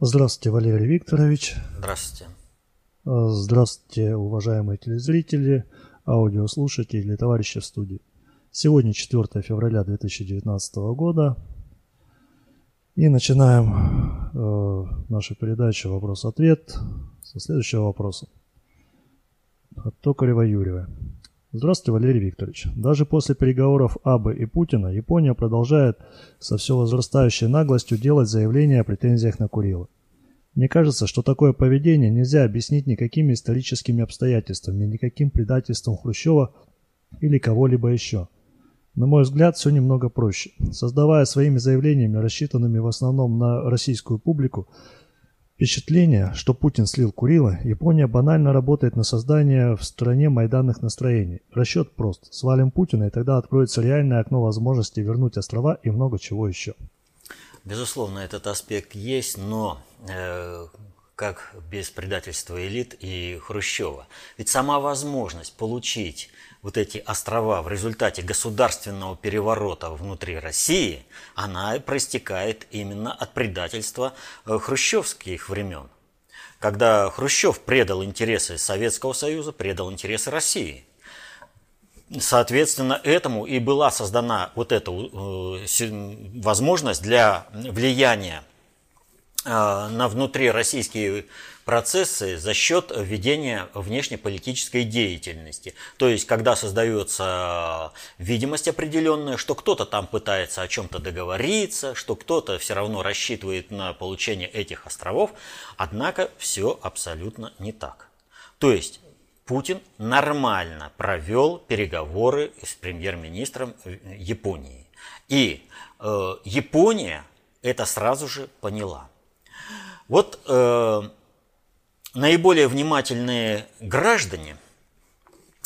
Здравствуйте, Валерий Викторович. Здравствуйте. Э, Здравствуйте, уважаемые телезрители, аудиослушатели, товарищи в студии. Сегодня 4 февраля 2019 года. И начинаем э, нашу передачу «Вопрос-ответ» со следующего вопроса. От Токарева Юрия. Здравствуйте, Валерий Викторович. Даже после переговоров Абы и Путина Япония продолжает со все возрастающей наглостью делать заявления о претензиях на Курила. Мне кажется, что такое поведение нельзя объяснить никакими историческими обстоятельствами, никаким предательством Хрущева или кого-либо еще. На мой взгляд, все немного проще. Создавая своими заявлениями, рассчитанными в основном на российскую публику, Впечатление, что Путин слил Курила, Япония банально работает на создание в стране майданных настроений. Расчет прост. Свалим Путина, и тогда откроется реальное окно возможности вернуть острова и много чего еще. Безусловно, этот аспект есть, но э, как без предательства элит и Хрущева. Ведь сама возможность получить вот эти острова в результате государственного переворота внутри России, она проистекает именно от предательства э, хрущевских времен. Когда Хрущев предал интересы Советского Союза, предал интересы России. Соответственно, этому и была создана вот эта э, возможность для влияния э, на внутрироссийские процессы за счет ведения внешнеполитической деятельности. То есть, когда создается видимость определенная, что кто-то там пытается о чем-то договориться, что кто-то все равно рассчитывает на получение этих островов, однако все абсолютно не так. То есть, Путин нормально провел переговоры с премьер-министром Японии. И э, Япония это сразу же поняла. Вот э, наиболее внимательные граждане,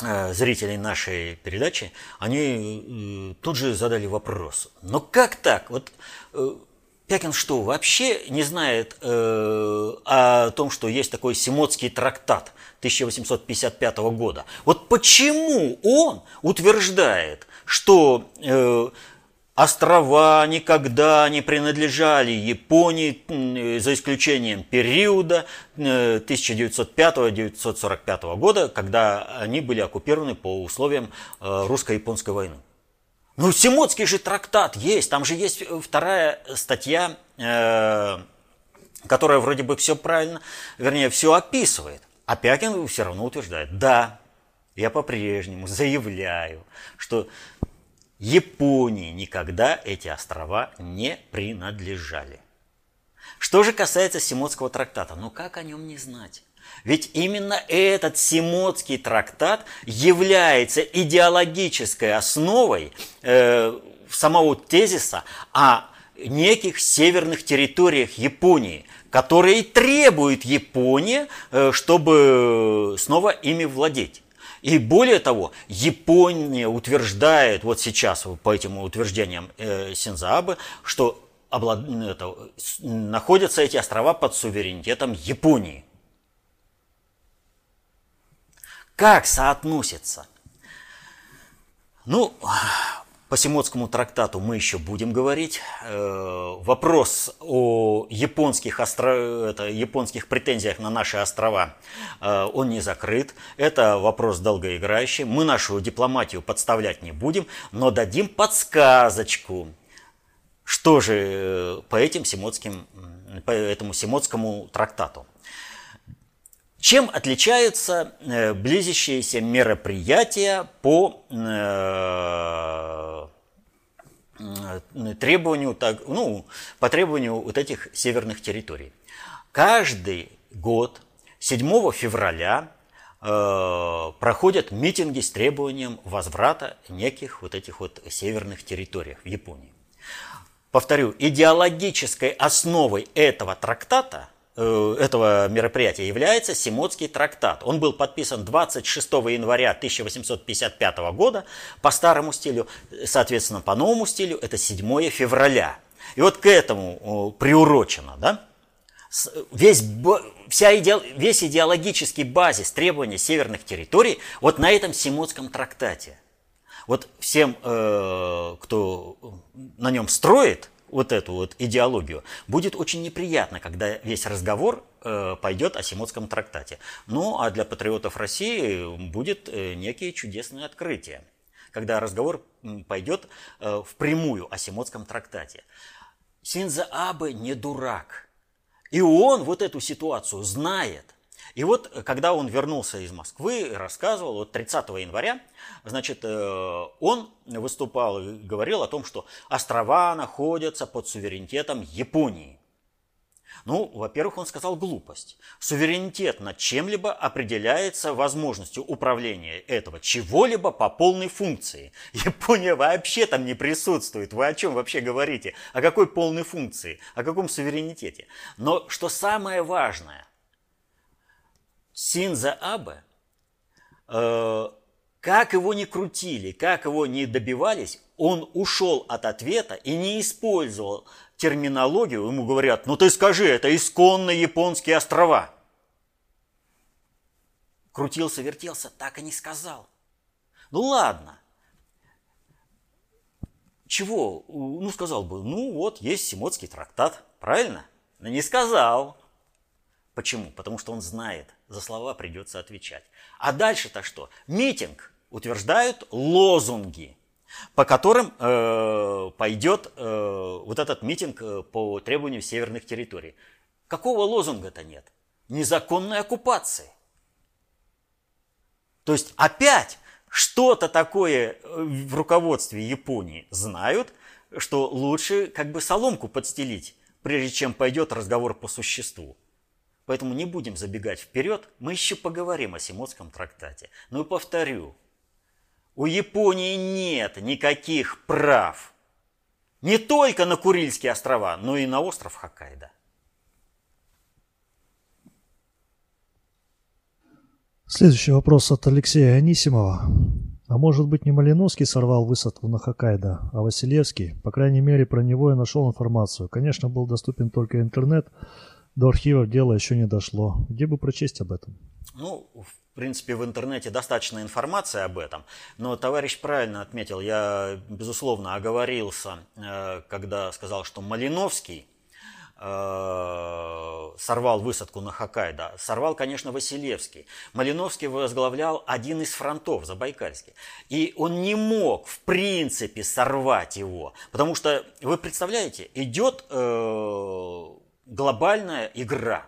э, зрители нашей передачи, они э, тут же задали вопрос. Но как так? Вот э, Пякин что, вообще не знает о том, что есть такой Симотский трактат 1855 года? Вот почему он утверждает, что Острова никогда не принадлежали Японии, за исключением периода 1905-1945 э, года, когда они были оккупированы по условиям э, русско-японской войны. Ну, Симоцкий же трактат есть, там же есть вторая статья, э, которая вроде бы все правильно, вернее, все описывает. А Пякин все равно утверждает, да, я по-прежнему заявляю, что Японии никогда эти острова не принадлежали. Что же касается Симотского трактата, ну как о нем не знать? Ведь именно этот Симотский трактат является идеологической основой э, самого тезиса о неких северных территориях Японии, которые требует Япония, э, чтобы снова ими владеть. И более того, Япония утверждает, вот сейчас по этим утверждениям э, Синзаабе, что облад... это, находятся эти острова под суверенитетом Японии. Как соотносится? Ну, по Симотскому трактату мы еще будем говорить. Э, вопрос о японских, остро... это, японских претензиях на наши острова, э, он не закрыт. Это вопрос долгоиграющий. Мы нашу дипломатию подставлять не будем, но дадим подсказочку. Что же э, по, этим Симотским, по этому Симотскому трактату? Чем отличаются э, близящиеся мероприятия по э, э, требованию, так, ну, по требованию вот этих северных территорий? Каждый год 7 февраля проходят митинги с требованием возврата неких вот этих вот северных территорий в Японии. Повторю, идеологической основой этого трактата Э, этого мероприятия является Симотский трактат. Он был подписан 26 января 1855 года по старому стилю, соответственно, по новому стилю это 7 февраля. И вот к этому приурочено, да? Весь, вся иде, весь идеологический базис требования северных территорий вот на этом Симотском трактате. Вот всем, э, кто на нем строит, вот эту вот идеологию, будет очень неприятно, когда весь разговор э, пойдет о Симотском трактате. Ну, а для патриотов России будет э, некие чудесные открытия, когда разговор пойдет э, впрямую о Симотском трактате. Синза Абе не дурак. И он вот эту ситуацию знает – и вот, когда он вернулся из Москвы, рассказывал, вот 30 января, значит, э, он выступал и говорил о том, что острова находятся под суверенитетом Японии. Ну, во-первых, он сказал глупость. Суверенитет над чем-либо определяется возможностью управления этого чего-либо по полной функции. Япония вообще там не присутствует. Вы о чем вообще говорите? О какой полной функции? О каком суверенитете? Но что самое важное – Синза Абе, э, как его ни крутили, как его ни добивались, он ушел от ответа и не использовал терминологию. Ему говорят, ну ты скажи, это исконно японские острова. Крутился, вертелся, так и не сказал. Ну ладно. Чего? Ну, сказал бы, ну вот, есть Симотский трактат, правильно? Но не сказал. Почему? Потому что он знает, за слова придется отвечать. А дальше-то что? Митинг утверждают лозунги, по которым э, пойдет э, вот этот митинг э, по требованию северных территорий. Какого лозунга-то нет? Незаконной оккупации. То есть опять что-то такое э, в руководстве Японии знают, что лучше как бы соломку подстелить, прежде чем пойдет разговор по существу. Поэтому не будем забегать вперед, мы еще поговорим о Симотском трактате. Но повторю, у Японии нет никаких прав не только на Курильские острова, но и на остров Хоккайдо. Следующий вопрос от Алексея Анисимова. А может быть не Малиновский сорвал высадку на Хоккайдо, а Василевский? По крайней мере, про него я нашел информацию. Конечно, был доступен только интернет, до архивов дело еще не дошло. Где бы прочесть об этом? Ну, в принципе, в интернете достаточно информации об этом, но товарищ правильно отметил, я, безусловно, оговорился, э, когда сказал, что Малиновский э, сорвал высадку на Хоккайдо. Сорвал, конечно, Василевский. Малиновский возглавлял один из фронтов, Забайкальский. И он не мог, в принципе, сорвать его. Потому что, вы представляете, идет э, глобальная игра.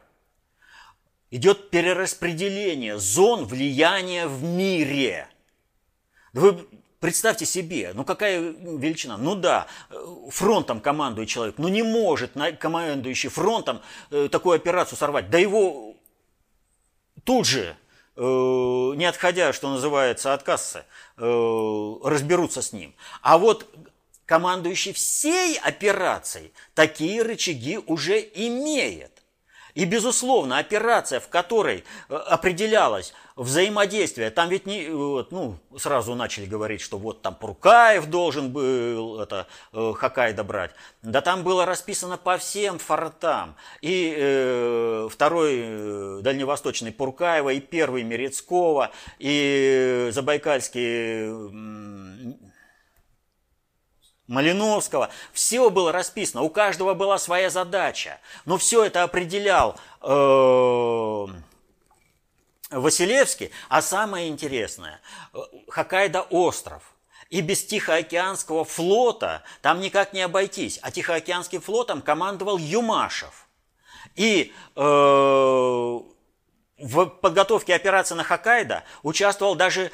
Идет перераспределение зон влияния в мире. Вы представьте себе, ну какая величина? Ну да, фронтом командует человек, но не может командующий фронтом э, такую операцию сорвать. Да его тут же, э, не отходя, что называется, от кассы, э, разберутся с ним. А вот командующий всей операцией такие рычаги уже имеет. И, безусловно, операция, в которой э, определялось взаимодействие, там ведь не, ну, сразу начали говорить, что вот там Пуркаев должен был это, э, Хоккайдо брать. Да там было расписано по всем фортам. И э, второй э, дальневосточный Пуркаева, и первый Мерецкого, и Забайкальский Малиновского. Все было расписано, у каждого была своя задача. Но все это определял э, Василевский. А самое интересное, э, Хоккайдо остров. И без Тихоокеанского флота там никак не обойтись. А Тихоокеанским флотом командовал Юмашев. И э, в подготовке операции на Хоккайдо участвовал даже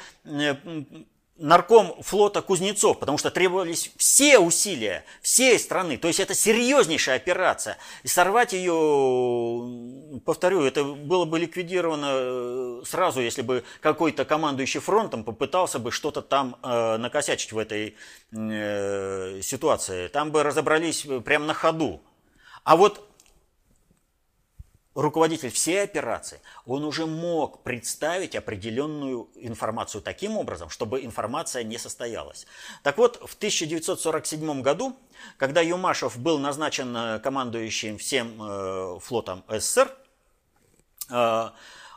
нарком флота Кузнецов, потому что требовались все усилия всей страны. То есть это серьезнейшая операция. И сорвать ее, повторю, это было бы ликвидировано э, сразу, если бы какой-то командующий фронтом попытался бы что-то там э, накосячить в этой э, ситуации. Там бы разобрались прямо на ходу. А вот руководитель всей операции, он уже мог представить определенную информацию таким образом, чтобы информация не состоялась. Так вот, в 1947 году, когда Юмашев был назначен э, командующим всем э, флотом СССР, э,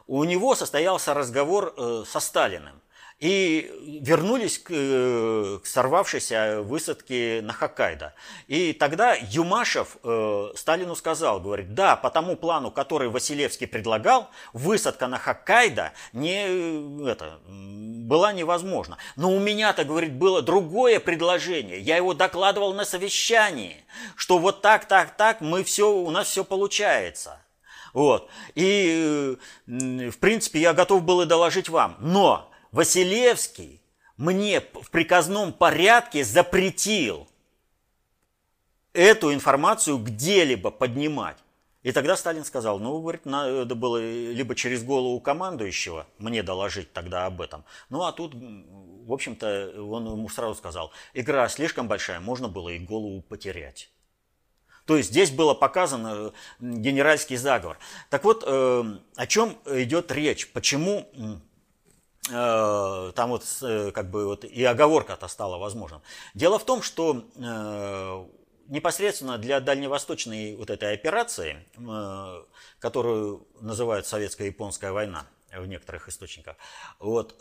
у него состоялся разговор со Сталиным. И вернулись к, э, к сорвавшейся высадке на Хоккайдо. И тогда Юмашев э, Сталину сказал, говорит, да, по тому плану, который Василевский предлагал, высадка на Хоккайдо не, э, это, была невозможна. Но у меня-то, говорит, было другое предложение. Я его докладывал на совещании, что вот так, так, так, мы все, у нас все получается. Вот. И, в принципе, я готов был и доложить вам. Но Василевский мне в приказном порядке запретил эту информацию где-либо поднимать. И тогда Сталин сказал, ну, говорит, надо было либо через голову командующего мне доложить тогда об этом. Ну, а тут, в общем-то, он ему сразу сказал, игра слишком большая, можно было и голову потерять. То есть здесь было показано генеральский заговор. Так вот, э, о чем идет речь? Почему э, там вот э, как бы вот и оговорка-то стала возможным? Дело в том, что непосредственно для дальневосточной вот этой операции, которую называют советско-японская война в некоторых источниках, вот,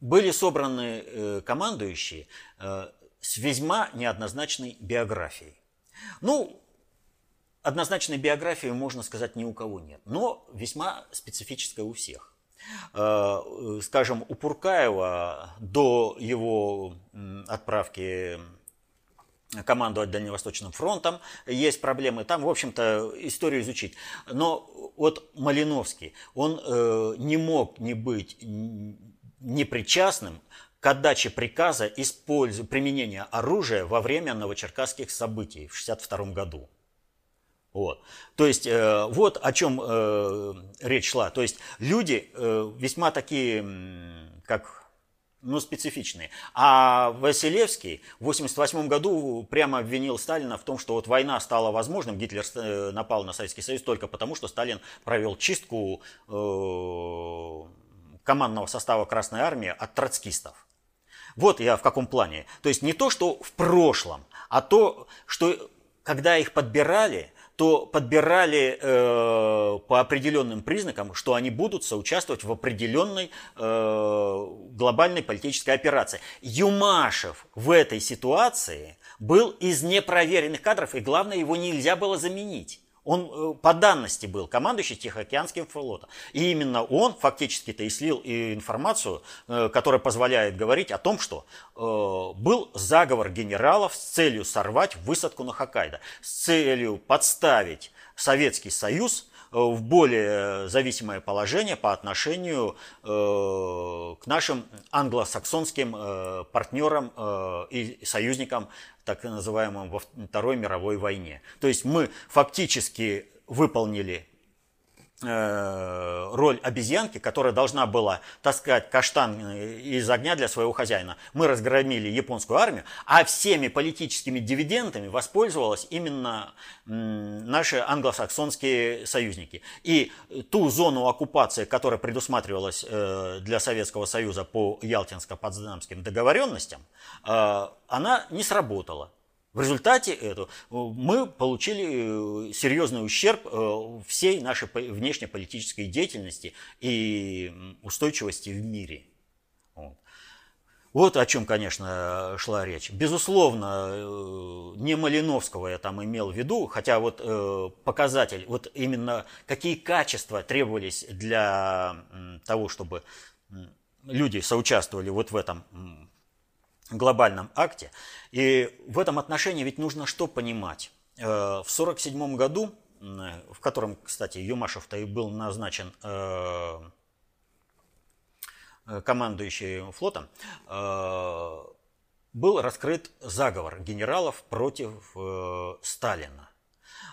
были собраны командующие с весьма неоднозначной биографией. Ну, однозначной биографии, можно сказать, ни у кого нет, но весьма специфическая у всех. Э, скажем, у Пуркаева до его отправки командовать Дальневосточным фронтом, есть проблемы. Там, в общем-то, историю изучить. Но вот Малиновский, он э, не мог не быть непричастным к отдаче приказа использования применения оружия во время новочеркасских событий в 1962 году. Вот. То есть э, вот о чем э, речь шла. То есть люди э, весьма такие, как ну, специфичные. А Василевский в 1988 году прямо обвинил Сталина в том, что вот война стала возможным, Гитлер э, напал на Советский Союз только потому, что Сталин провел чистку э, командного состава Красной Армии от троцкистов. Вот я в каком плане. То есть не то, что в прошлом, а то, что когда их подбирали, то подбирали э, по определенным признакам, что они будут соучаствовать в определенной э, глобальной политической операции. Юмашев в этой ситуации был из непроверенных кадров, и главное, его нельзя было заменить. Он э, по данности был командующий Тихоокеанским флотом. И именно он фактически-то и слил информацию, э, которая позволяет говорить о том, что э, был заговор генералов с целью сорвать высадку на Хоккайдо, с целью подставить Советский Союз в более зависимое положение по отношению к нашим англосаксонским партнерам и союзникам так называемом во Второй мировой войне. То есть мы фактически выполнили э, роль обезьянки, которая должна была таскать каштан э, из огня для своего хозяина. Мы разгромили японскую армию, а всеми политическими дивидендами воспользовалась именно наши англосаксонские союзники. И ту зону оккупации, которая предусматривалась э, для Советского Союза по Ялтинско-Потсдамским договоренностям, она не сработала. В результате этого мы получили э, серьезный ущерб э, всей нашей внешнеполитической деятельности и устойчивости в мире. Вот. Вот о чем, конечно, шла речь. Безусловно, э, не Малиновского я там имел в виду, хотя вот показатель, вот именно какие качества требовались для того, чтобы люди соучаствовали вот в этом глобальном акте. И в этом отношении ведь нужно что понимать? Э, в 1947 году, в котором, кстати, Юмашев-то и был назначен э, командующий флотом, э, был раскрыт заговор генералов против Сталина.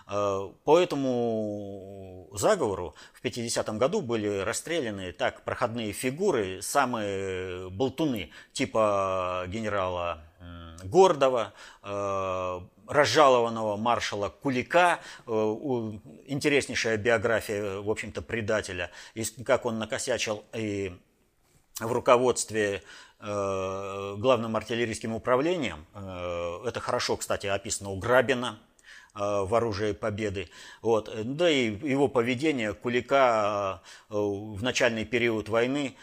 Э, по этому заговору в 50-м году были расстреляны так проходные фигуры, самые болтуны, типа генерала Гордова, э, разжалованного маршала Кулика, э, интереснейшая биография, в общем-то, предателя, и как он накосячил и в руководстве главным артиллерийским управлением. Это хорошо, кстати, описано у Грабина – в оружии победы. Вот. Да и его поведение Кулика в начальный период войны,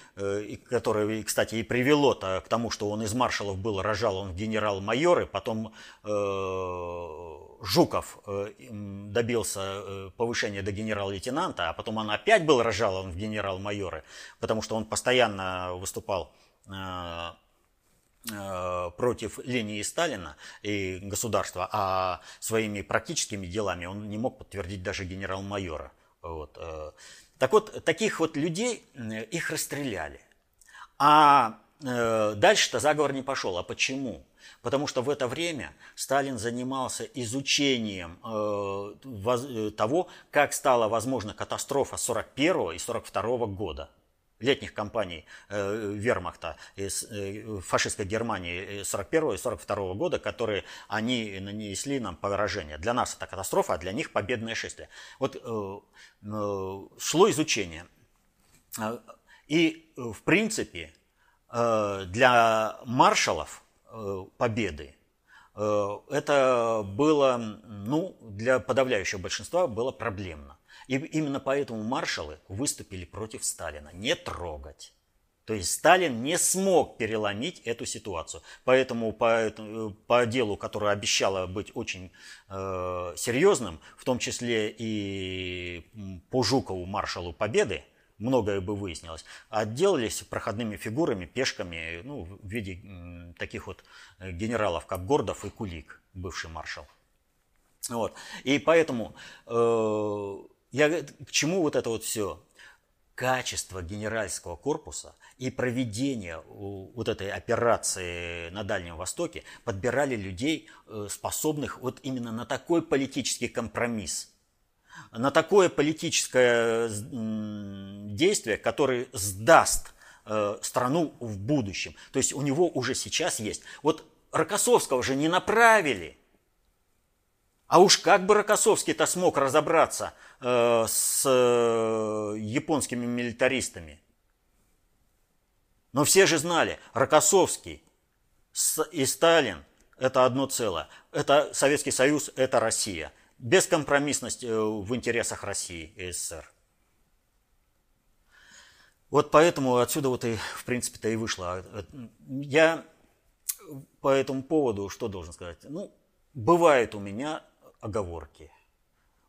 которое, кстати, и привело -то к тому, что он из маршалов был, рожал он в генерал-майоры, потом Жуков добился повышения до генерал-лейтенанта, а потом он опять был разжалован в генерал-майоры, потому что он постоянно выступал Э, против Ленина и Сталина и государства, а своими практическими делами он не мог подтвердить даже генерал-майора. Вот. Э. Так вот, таких вот людей, э, их расстреляли. А дальше-то заговор не пошел. А почему? Потому что в это время Сталин занимался изучением того, как стала возможна катастрофа 41 и 42 года летних кампаний э, вермахта из э, фашистской Германии 41 и 42 года, которые они нанесли нам поражение. Для нас это катастрофа, а для них победное шествие. Вот э, э, шло изучение. Э, и, в принципе, э, для маршалов э, победы э, это было, ну, для подавляющего большинства было проблемно. И именно поэтому маршалы выступили против Сталина. Не трогать. То есть Сталин не смог переломить эту ситуацию. Поэтому по, по делу, которое обещало быть очень э, серьезным, в том числе и по Жукову, маршалу Победы, многое бы выяснилось, отделались проходными фигурами, пешками, ну, в виде э, таких вот генералов, как Гордов и Кулик, бывший маршал. Вот. И поэтому э, я к чему вот это вот все? Качество генеральского корпуса и проведение вот этой операции на Дальнем Востоке подбирали людей, э, способных вот именно на такой политический компромисс, на такое политическое действие, которое сдаст э, страну в будущем. То есть у него уже сейчас есть. Вот Рокоссовского же не направили а уж как бы Рокоссовский-то смог разобраться э, с э, японскими милитаристами? Но все же знали, Рокоссовский и Сталин – это одно целое. Это Советский Союз, это Россия. Бескомпромиссность э, в интересах России и СССР. Вот поэтому отсюда вот и, в принципе-то и вышло. А, я по этому поводу что должен сказать? Ну, бывает у меня оговорки.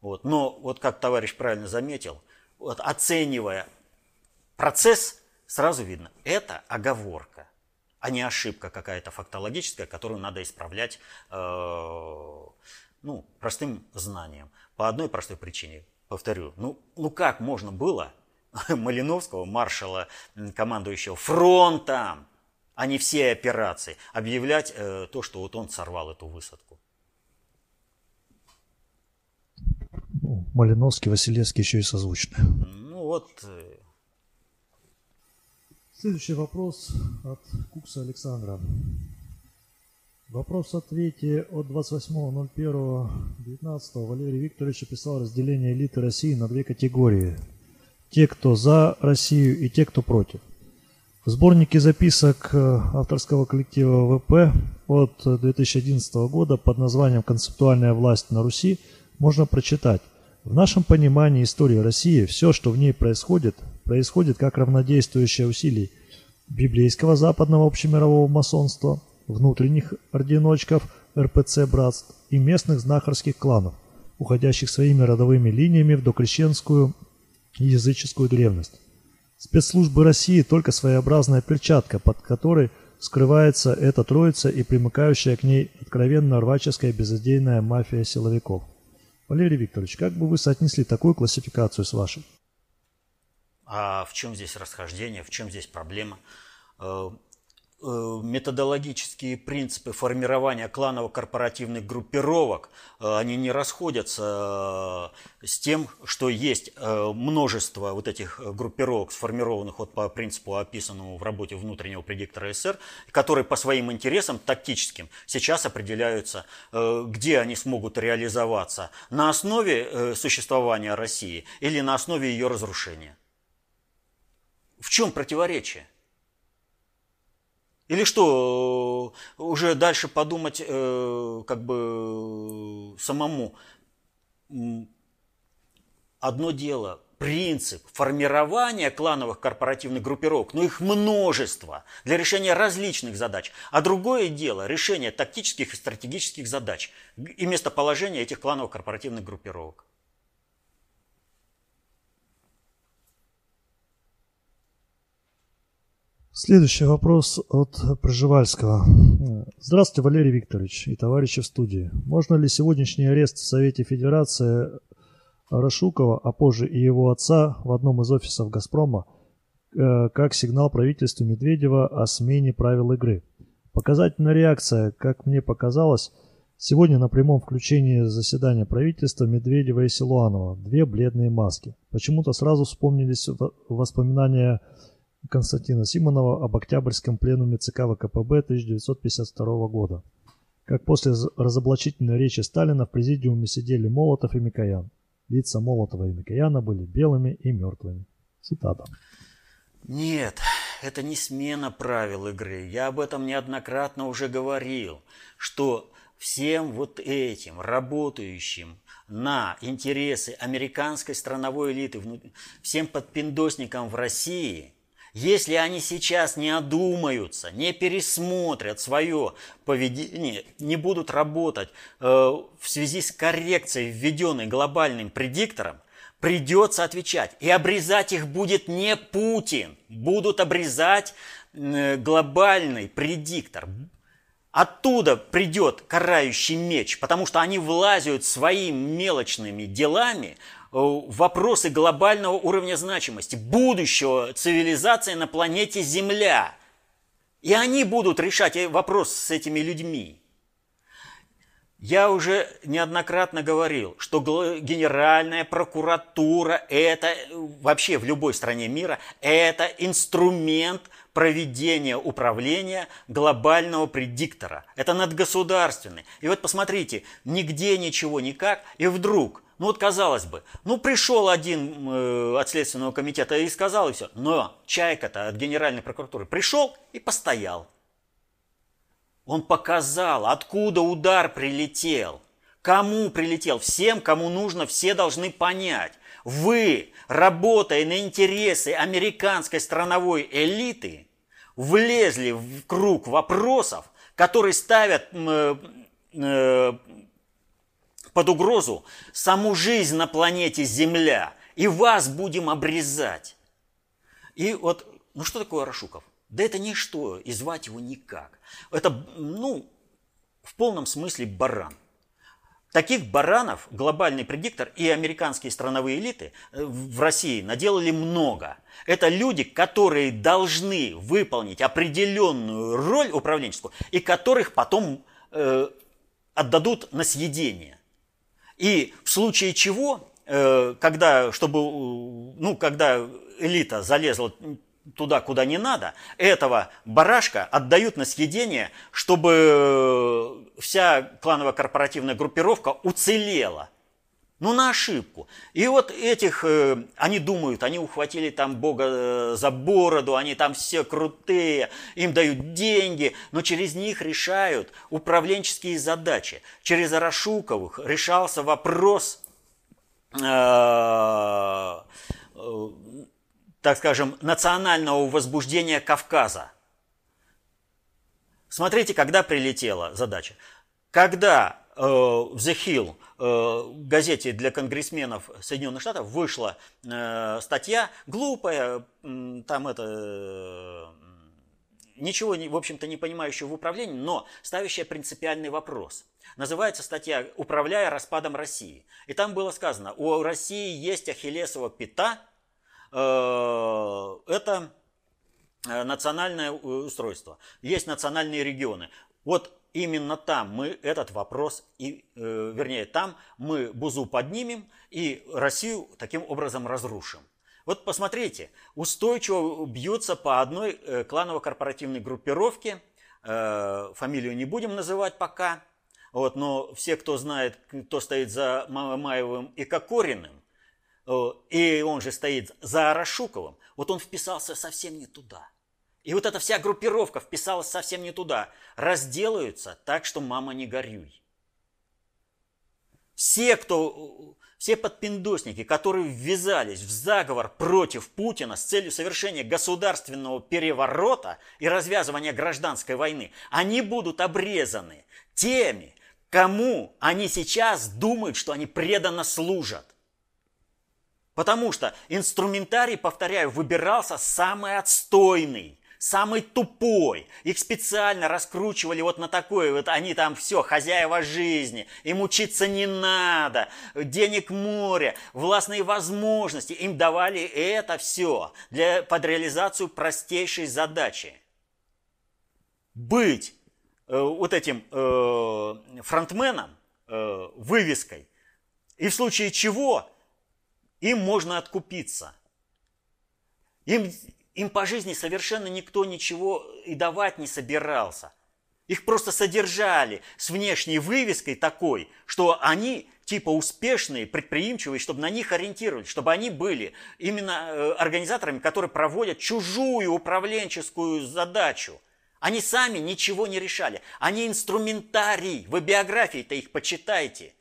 Вот. Но вот как товарищ правильно заметил, вот оценивая процесс, сразу видно, это оговорка, а не ошибка какая-то фактологическая, которую надо исправлять э, ну, простым знанием. По одной простой причине, повторю, ну, ну как можно было Малиновского, маршала, командующего фронтом, а не все операции, объявлять э, то, что вот он сорвал эту высадку. Малиновский, Василевский еще и созвучны. Ну вот. Э, Следующий вопрос от Кукса Александра. Вопрос в ответе от 28.01.19 Валерий Викторович описал разделение элиты России на две категории. Те, кто за Россию и те, кто против. В сборнике записок э, авторского коллектива ВП от 2011 года под названием «Концептуальная власть на Руси» можно прочитать в нашем понимании истории России все, что в ней происходит, происходит как равнодействующее усилий библейского западного общемирового масонства, внутренних орденочков, РПЦ братств и местных знахарских кланов, уходящих своими родовыми линиями в докрещенскую языческую древность. Спецслужбы России только своеобразная перчатка, под которой скрывается эта троица и примыкающая к ней откровенно рваческая безыдейная мафия силовиков. Валерий Викторович, как бы вы соотнесли такую классификацию с вашей? А в чем здесь расхождение, в чем здесь проблема? Э, методологические принципы формирования кланово-корпоративных группировок, э, они не расходятся э, с тем, что есть множество вот этих группировок, сформированных вот по принципу, описанному в работе внутреннего предиктора СССР, которые по своим интересам тактическим сейчас определяются, где они смогут реализоваться, на основе существования России или на основе ее разрушения. В чем противоречие? Или что, уже дальше подумать как бы самому? Одно дело принцип формирования клановых корпоративных группировок, но их множество для решения различных задач. А другое дело – решение тактических и стратегических задач и местоположение этих клановых корпоративных группировок. Следующий вопрос от Проживальского. Здравствуйте, Валерий Викторович и товарищи в студии. Можно ли сегодняшний арест в Совете Федерации Рашукова, а позже и его отца в одном из офисов «Газпрома» э, как сигнал правительству Медведева о смене правил игры. Показательная реакция, как мне показалось, сегодня на прямом включении заседания правительства Медведева и Силуанова. Две бледные маски. Почему-то сразу вспомнились воспоминания Константина Симонова об октябрьском пленуме ЦК ВКПБ 1952 года. Как после разоблачительной речи Сталина в президиуме сидели Молотов и Микоян. Лица Молотова и Микояна были белыми и мертвыми. Цитата. Нет, это не смена правил игры. Я об этом неоднократно уже говорил, что всем вот этим работающим на интересы американской страновой элиты, всем подпиндосникам в России – если они сейчас не одумаются, не пересмотрят свое поведение, не будут работать э, в связи с коррекцией, введенной глобальным предиктором, придется отвечать. И обрезать их будет не Путин, будут обрезать э, глобальный предиктор. Оттуда придет карающий меч, потому что они влазят своими мелочными делами вопросы глобального уровня значимости, будущего цивилизации на планете Земля. И они будут решать вопрос с этими людьми. Я уже неоднократно говорил, что Генеральная прокуратура это вообще в любой стране мира это инструмент проведения управления глобального предиктора. Это надгосударственный. И вот посмотрите, нигде ничего никак, и вдруг – ну вот казалось бы, ну пришел один э, от Следственного комитета и сказал и все. Но Чайка-то от Генеральной прокуратуры пришел и постоял. Он показал, откуда удар прилетел. Кому прилетел? Всем, кому нужно, все должны понять. Вы, работая на интересы американской страновой элиты, влезли в круг вопросов, которые ставят э, э, под угрозу саму жизнь на планете Земля, и вас будем обрезать. И вот, ну что такое Рашуков? Да это ничто, и звать его никак. Это, ну, в полном смысле баран. Таких баранов глобальный предиктор и американские страновые элиты э, в России наделали много. Это люди, которые должны выполнить определенную роль управленческую и которых потом э, отдадут на съедение. И в случае чего, э, когда, чтобы, ну, когда элита залезла туда, куда не надо, этого барашка отдают на съедение, чтобы вся кланово-корпоративная группировка уцелела. Ну, на ошибку. И вот этих, э, они думают, они ухватили там Бога э, за бороду, они там все крутые, им дают деньги, но через них решают управленческие задачи. Через Арашуковых решался вопрос, э, э, так скажем, национального возбуждения Кавказа. Смотрите, когда прилетела задача. Когда э, в The Hill газете для конгрессменов Соединенных Штатов вышла э, статья глупая, там это ничего, в общем-то, не понимающего в управлении, но ставящая принципиальный вопрос. Называется статья «Управляя распадом России». И там было сказано, у России есть ахиллесова пята, э, это э, национальное устройство, есть национальные регионы. Вот именно там мы этот вопрос, и, э, вернее, там мы Бузу поднимем и Россию таким образом разрушим. Вот посмотрите, устойчиво бьются по одной э, кланово-корпоративной группировке, э, фамилию не будем называть пока, вот, но все, кто знает, кто стоит за Мамаевым и Кокориным, э, и он же стоит за Арашуковым, вот он вписался совсем не туда. И вот эта вся группировка вписалась совсем не туда. Разделаются так, что мама не горюй. Все, кто, все подпиндосники, которые ввязались в заговор против Путина с целью совершения государственного переворота и развязывания гражданской войны, они будут обрезаны теми, кому они сейчас думают, что они преданно служат. Потому что инструментарий, повторяю, выбирался самый отстойный самый тупой. Их специально раскручивали вот на такое, вот они там все, хозяева жизни, им учиться не надо, денег море, властные возможности. Им давали это все для, под реализацию простейшей задачи. Быть э, вот этим э, фронтменом, э, вывеской, и в случае чего им можно откупиться. Им им по жизни совершенно никто ничего и давать не собирался. Их просто содержали с внешней вывеской такой, что они типа успешные, предприимчивые, чтобы на них ориентировались, чтобы они были именно э, организаторами, которые проводят чужую управленческую задачу. Они сами ничего не решали. Они инструментарий. Вы биографии-то их почитайте.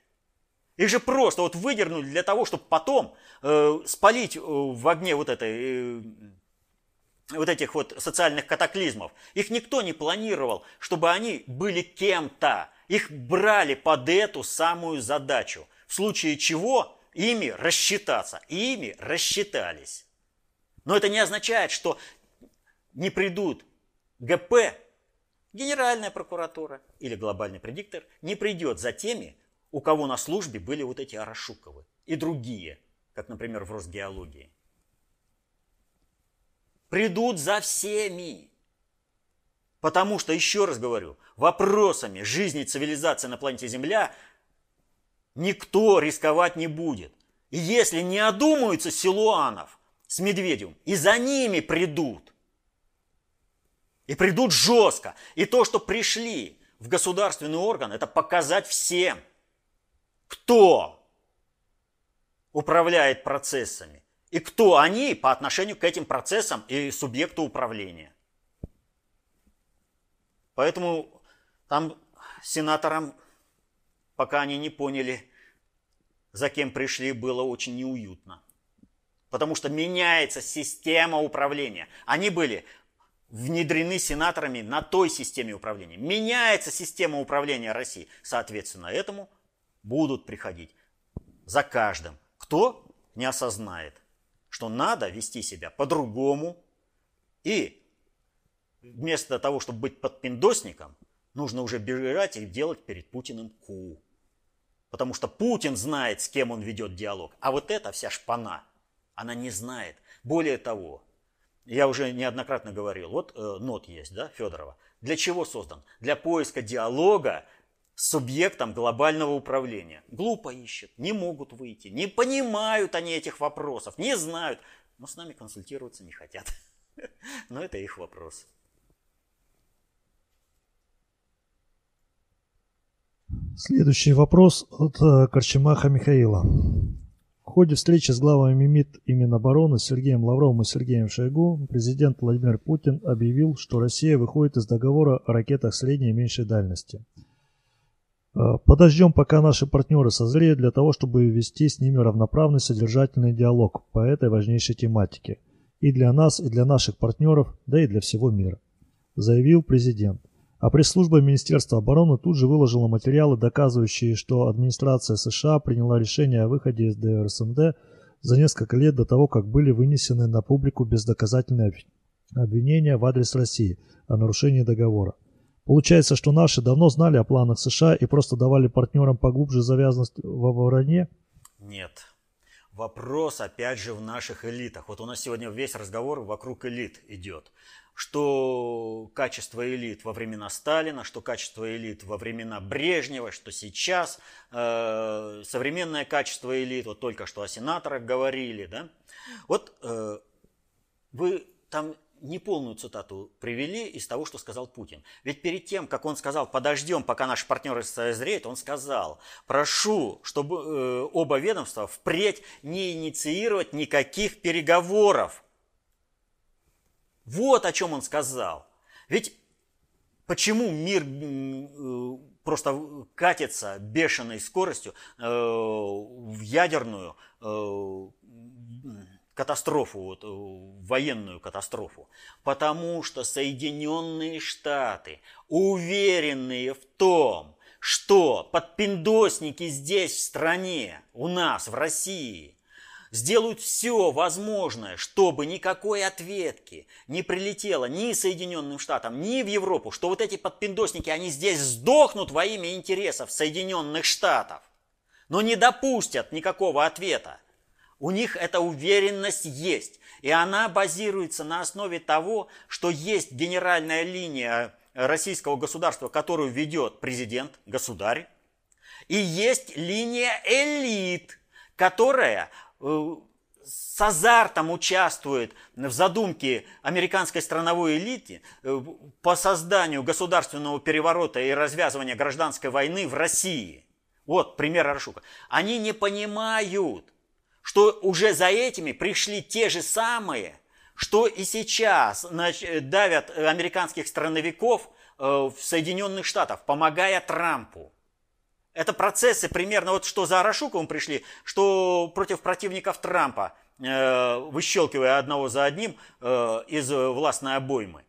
Их же просто вот выдернули для того, чтобы потом э, спалить э, в огне вот этой э, вот этих вот социальных катаклизмов, их никто не планировал, чтобы они были кем-то. Их брали под эту самую задачу. В случае чего ими рассчитаться. И ими рассчитались. Но это не означает, что не придут ГП, Генеральная прокуратура или глобальный предиктор не придет за теми, у кого на службе были вот эти Арашуковы и другие, как, например, в Росгеологии придут за всеми. Потому что, еще раз говорю, вопросами жизни цивилизации на планете Земля никто рисковать не будет. И если не одумаются Силуанов с Медведевым, и за ними придут. И придут жестко. И то, что пришли в государственный орган, это показать всем, кто управляет процессами и кто они по отношению к этим процессам и субъекту управления. Поэтому там сенаторам, пока они не поняли, за кем пришли, было очень неуютно. Потому что меняется система управления. Они были внедрены сенаторами на той системе управления. Меняется система управления России. Соответственно, этому будут приходить за каждым. Кто не осознает что надо вести себя по-другому. И вместо того, чтобы быть подпиндосником, нужно уже бежать и делать перед Путиным ку. Потому что Путин знает, с кем он ведет диалог. А вот эта вся шпана, она не знает. Более того, я уже неоднократно говорил, вот э, нот есть, да, Федорова. Для чего создан? Для поиска диалога субъектом глобального управления. Глупо ищут, не могут выйти, не понимают они этих вопросов, не знают, но с нами консультироваться не хотят. Но это их вопрос. Следующий вопрос от э, Корчемаха Михаила. В ходе встречи с главами МИД и Минобороны Сергеем Лавровым и Сергеем Шойгу президент Владимир Путин объявил, что Россия выходит из договора о ракетах средней и меньшей дальности – подождем, пока наши партнеры созреют для того, чтобы вести с ними равноправный содержательный диалог по этой важнейшей тематике. И для нас, и для наших партнеров, да и для всего мира. Заявил президент. А пресс-служба Министерства обороны тут же выложила материалы, доказывающие, что администрация США приняла решение о выходе из ДРСМД за несколько лет до того, как были вынесены на публику бездоказательные обвинения в адрес России о нарушении договора. Получается, что наши давно знали о планах США и просто давали партнерам поглубже завязанность во вранье? Нет. Вопрос опять же в наших элитах. Вот у нас сегодня весь разговор вокруг элит идет. Что качество элит во времена Сталина, что качество элит во времена Брежнева, что сейчас э, современное качество элит, вот только что о сенаторах говорили, да. Вот э, вы там неполную цитату привели из того, что сказал Путин. Ведь перед тем, как он сказал, подождем, пока наши партнеры созреют, он сказал, прошу, чтобы э, оба ведомства впредь не инициировать никаких переговоров. Вот о чем он сказал. Ведь почему мир э, просто катится бешеной скоростью э, в ядерную э, катастрофу, вот, военную катастрофу. Потому что Соединенные Штаты, уверенные в том, что подпиндосники здесь, в стране, у нас, в России, сделают все возможное, чтобы никакой ответки не прилетело ни Соединенным Штатам, ни в Европу, что вот эти подпиндосники, они здесь сдохнут во имя интересов Соединенных Штатов, но не допустят никакого ответа. У них эта уверенность есть, и она базируется на основе того, что есть генеральная линия российского государства, которую ведет президент, государь, и есть линия элит, которая э, с азартом участвует в задумке американской страновой элиты э, по созданию государственного переворота и развязывания гражданской войны в России. Вот пример Аршука. Они не понимают, что уже за этими пришли те же самые что и сейчас давят американских страновиков э, в Соединенных Штатах, помогая Трампу. Это процессы примерно вот что за Арашуковым пришли, что против противников Трампа, э, выщелкивая одного за одним э, из властной обоймы.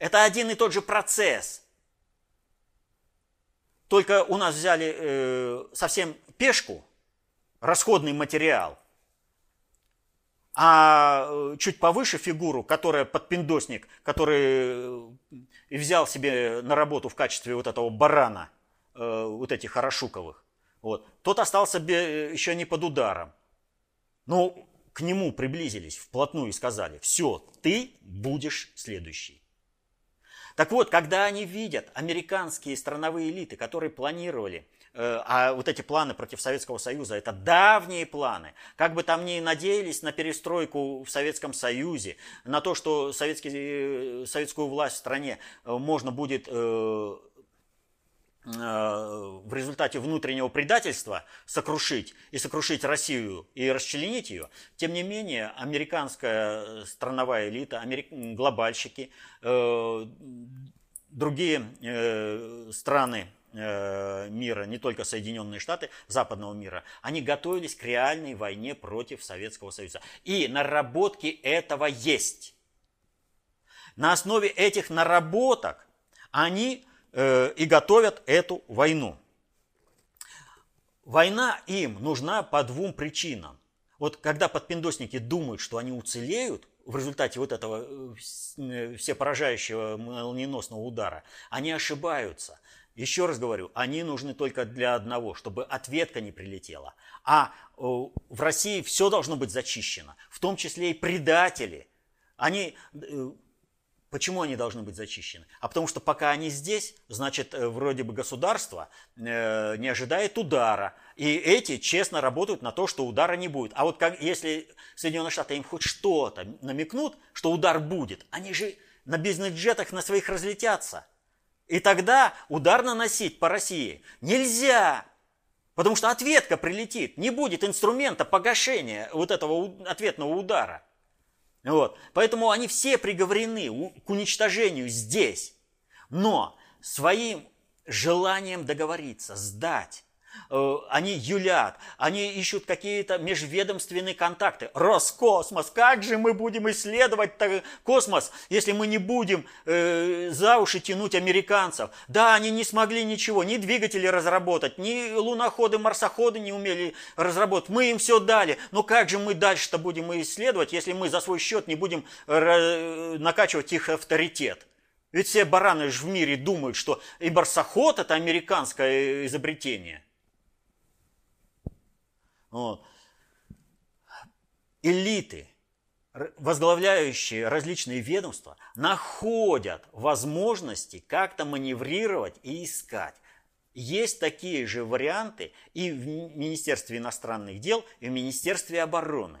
Это один и тот же процесс. Только у нас взяли совсем пешку, расходный материал, а э, чуть повыше фигуру, которая подпиндосник, который э, взял себе на работу в качестве вот этого барана, э, вот этих Хорошуковых, вот, тот остался еще не под ударом. Но к нему приблизились вплотную и сказали, все, ты будешь следующий. Так вот, когда они видят американские страновые элиты, которые планировали а вот эти планы против Советского Союза, это давние планы. Как бы там ни надеялись на перестройку в Советском Союзе, на то, что советский, э, советскую власть в стране э, можно будет в результате внутреннего предательства сокрушить и сокрушить Россию и расчленить ее, тем не менее американская страновая элита, америк... глобальщики, другие страны Э, мира, не только Соединенные Штаты, западного мира, они готовились к реальной войне против Советского Союза. И наработки этого есть. На основе этих наработок они э, и готовят эту войну. Война им нужна по двум причинам. Вот когда подпиндосники думают, что они уцелеют в результате вот этого э, всепоражающего молниеносного удара, они ошибаются. Еще раз говорю, они нужны только для одного, чтобы ответка не прилетела. А э, в России все должно быть зачищено, в том числе и предатели. Они, э, почему они должны быть зачищены? А потому что пока они здесь, значит, э, вроде бы государство не ожидает удара. И эти честно работают на то, что удара не будет. А вот как, если Соединенные Штаты им хоть что-то намекнут, что удар будет, они же на бизнес-джетах на своих разлетятся – и тогда удар наносить по России нельзя, потому что ответка прилетит, не будет инструмента погашения вот этого ответного удара. Вот. Поэтому они все приговорены к уничтожению здесь. Но своим желанием договориться, сдать, они юлят, они ищут какие-то межведомственные контакты. Роскосмос, как же мы будем исследовать космос, если мы не будем э, за уши тянуть американцев? Да, они не смогли ничего, ни двигатели разработать, ни луноходы, марсоходы не умели разработать. Мы им все дали, но как же мы дальше-то будем исследовать, если мы за свой счет не будем э, накачивать их авторитет? Ведь все бараны же в мире думают, что и барсоход это американское изобретение – Элиты, возглавляющие различные ведомства, находят возможности как-то маневрировать и искать. Есть такие же варианты и в Министерстве иностранных дел, и в Министерстве обороны.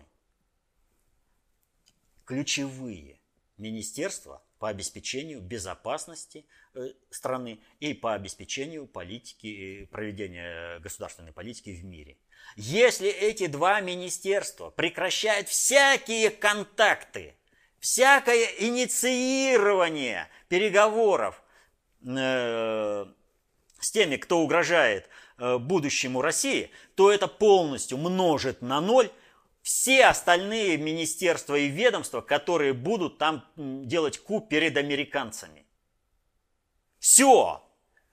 Ключевые министерства по обеспечению безопасности э, страны и по обеспечению политики, проведения государственной политики в мире. Если эти два министерства прекращают всякие контакты, всякое инициирование переговоров э, с теми, кто угрожает э, будущему России, то это полностью множит на ноль все остальные министерства и ведомства, которые будут там делать ку перед американцами. Все.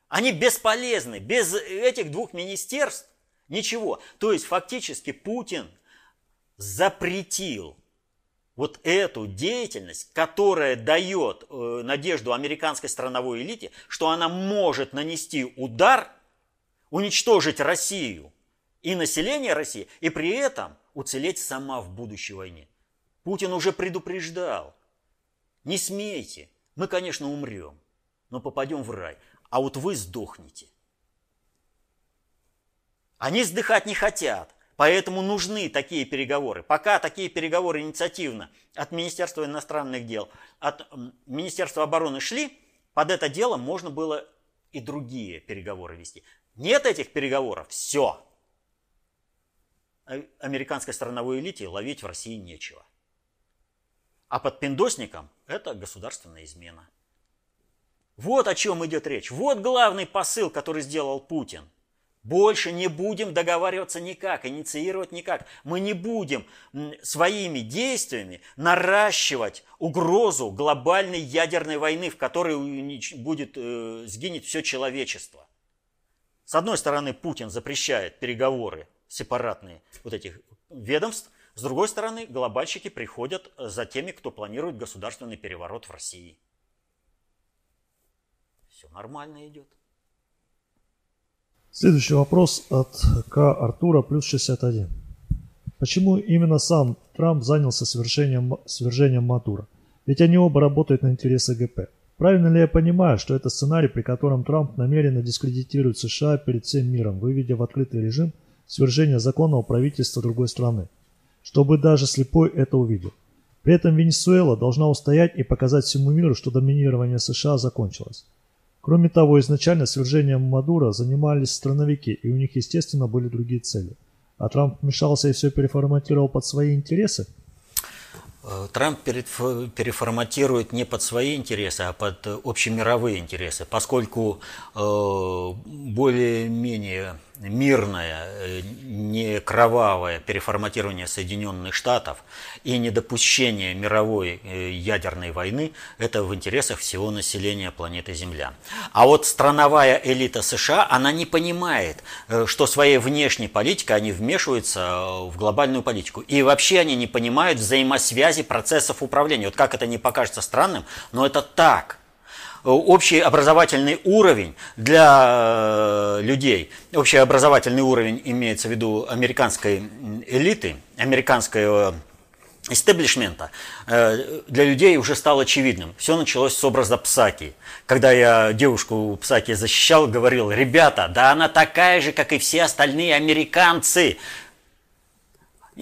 Они бесполезны. Без этих двух министерств ничего. То есть фактически Путин запретил вот эту деятельность, которая дает э, надежду американской страновой элите, что она может нанести удар, уничтожить Россию и население России, и при этом уцелеть сама в будущей войне. Путин уже предупреждал. Не смейте, мы, конечно, умрем, но попадем в рай, а вот вы сдохнете. Они сдыхать не хотят. Поэтому нужны такие переговоры. Пока такие переговоры инициативно от Министерства иностранных дел, от Министерства обороны шли, под это дело можно было и другие переговоры вести. Нет этих переговоров, все. Американской страновой элите ловить в России нечего. А под пиндосником это государственная измена. Вот о чем идет речь. Вот главный посыл, который сделал Путин – больше не будем договариваться никак, инициировать никак. Мы не будем своими действиями наращивать угрозу глобальной ядерной войны, в которой будет, э, сгинет все человечество. С одной стороны, Путин запрещает переговоры сепаратные вот этих ведомств, с другой стороны, глобальщики приходят за теми, кто планирует государственный переворот в России. Все нормально идет. Следующий вопрос от К. Артура плюс 61. Почему именно сам Трамп занялся свержением, свержением Матура? Ведь они оба работают на интересы ГП. Правильно ли я понимаю, что это сценарий, при котором Трамп намеренно дискредитирует США перед всем миром, выведя в открытый режим свержение законного правительства другой страны, чтобы даже слепой это увидел? При этом Венесуэла должна устоять и показать всему миру, что доминирование США закончилось. Кроме того, изначально свержением Мадура занимались страновики, и у них, естественно, были другие цели. А Трамп вмешался и все переформатировал под свои интересы? Э, Трамп переформатирует не под свои интересы, а под общемировые интересы, поскольку э, более-менее мирное, э, не кровавое переформатирование Соединенных Штатов и недопущение мировой э, ядерной войны – это в интересах всего населения планеты Земля. А вот страновая элита США, она не понимает, э, что своей внешней политикой они вмешиваются в глобальную политику. И вообще они не понимают взаимосвязи процессов управления. Вот как это не покажется странным, но это так общий образовательный уровень для э, людей, общий образовательный уровень имеется в виду американской элиты, американского истеблишмента э, для людей уже стал очевидным. Все началось с образа Псаки. Когда я девушку Псаки защищал, говорил, ребята, да она такая же, как и все остальные американцы.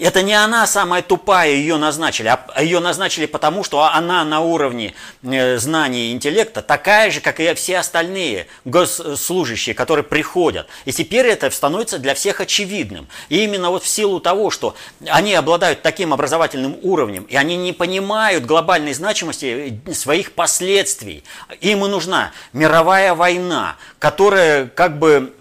Это не она самая тупая, ее назначили, а ее назначили потому, что она на уровне э, знаний и интеллекта такая же, как и все остальные госслужащие, которые приходят. И теперь это становится для всех очевидным. И именно вот в силу того, что они обладают таким образовательным уровнем, и они не понимают глобальной значимости э, своих последствий, им и нужна мировая война, которая как бы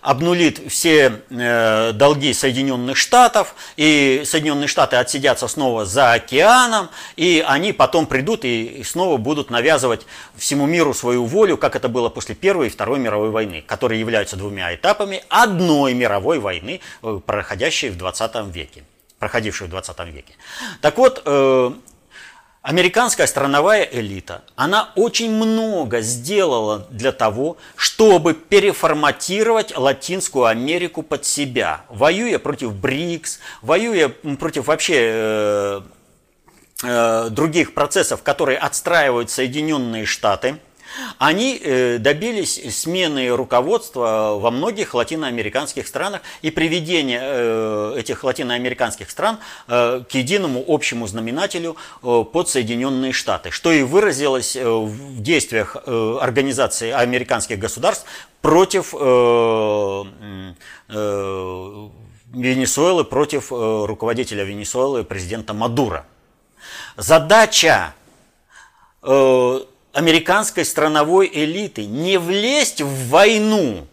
обнулит все э, долги Соединенных Штатов, и Соединенные Штаты отсидятся снова за океаном, и они потом придут и снова будут навязывать всему миру свою волю, как это было после Первой и Второй мировой войны, которые являются двумя этапами одной мировой войны, э, проходящей в 20 веке проходившей в 20 веке. Так вот, Американская страновая элита, она очень много сделала для того, чтобы переформатировать Латинскую Америку под себя, воюя против БРИКС, воюя против вообще э, э, других процессов, которые отстраивают Соединенные Штаты – они э, добились смены руководства во многих латиноамериканских странах и приведения э, этих латиноамериканских стран э, к единому общему знаменателю под Соединенные Штаты, что и выразилось в действиях Организации американских государств против Венесуэлы, против руководителя Венесуэлы, президента Мадура. Задача американской страновой элиты не влезть в войну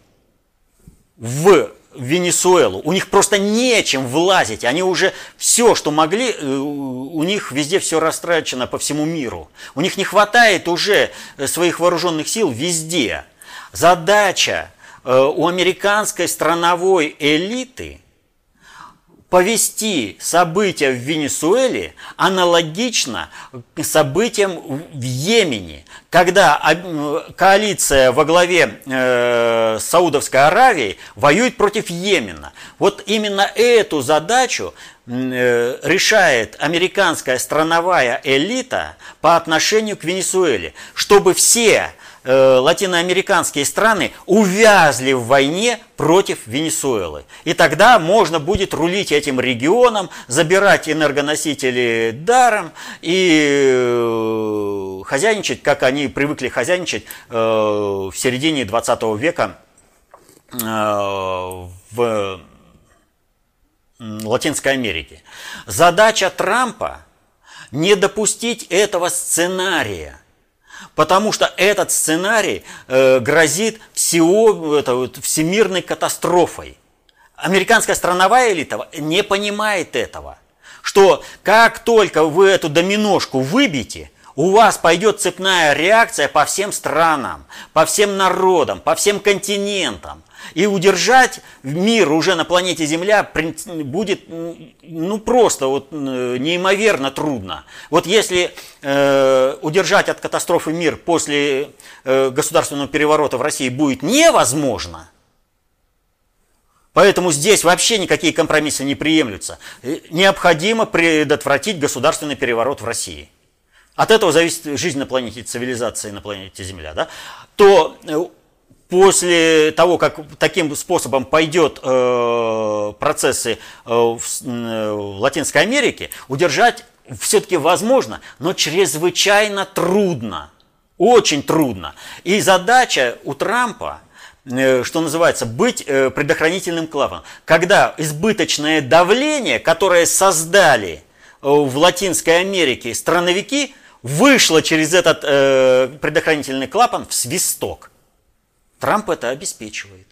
в Венесуэлу. У них просто нечем влазить. Они уже все, что могли, э, у них везде все растрачено по всему миру. У них не хватает уже э, своих вооруженных сил везде. Задача э, у американской страновой элиты – повести события в Венесуэле аналогично событиям в Йемене, когда коалиция во главе э, Саудовской Аравии воюет против Йемена. Вот именно эту задачу э, решает американская страновая элита по отношению к Венесуэле, чтобы все Э, латиноамериканские страны увязли в войне против Венесуэлы. И тогда можно будет рулить этим регионом, забирать энергоносители даром и э, хозяйничать, как они привыкли хозяйничать э, в середине 20 века в Латинской Америке. Задача Трампа не допустить этого сценария – Потому что этот сценарий э, грозит всего, это, вот, всемирной катастрофой. Американская страновая элита не понимает этого. Что как только вы эту доминошку выбьете, у вас пойдет цепная реакция по всем странам, по всем народам, по всем континентам. И удержать мир уже на планете Земля будет ну просто вот неимоверно трудно. Вот если э, удержать от катастрофы мир после э, государственного переворота в России будет невозможно, Поэтому здесь вообще никакие компромиссы не приемлются. Э, необходимо предотвратить государственный переворот в России. От этого зависит жизнь на планете цивилизации, на планете Земля. Да? То э, после того, как таким способом пойдет э, процессы э, в, э, в Латинской Америке, удержать все-таки возможно, но чрезвычайно трудно. Очень трудно. И задача у Трампа, э, что называется, быть э, предохранительным клапаном. Когда избыточное давление, которое создали э, в Латинской Америке страновики, вышло через этот предохранительный клапан в свисток. Трамп это обеспечивает.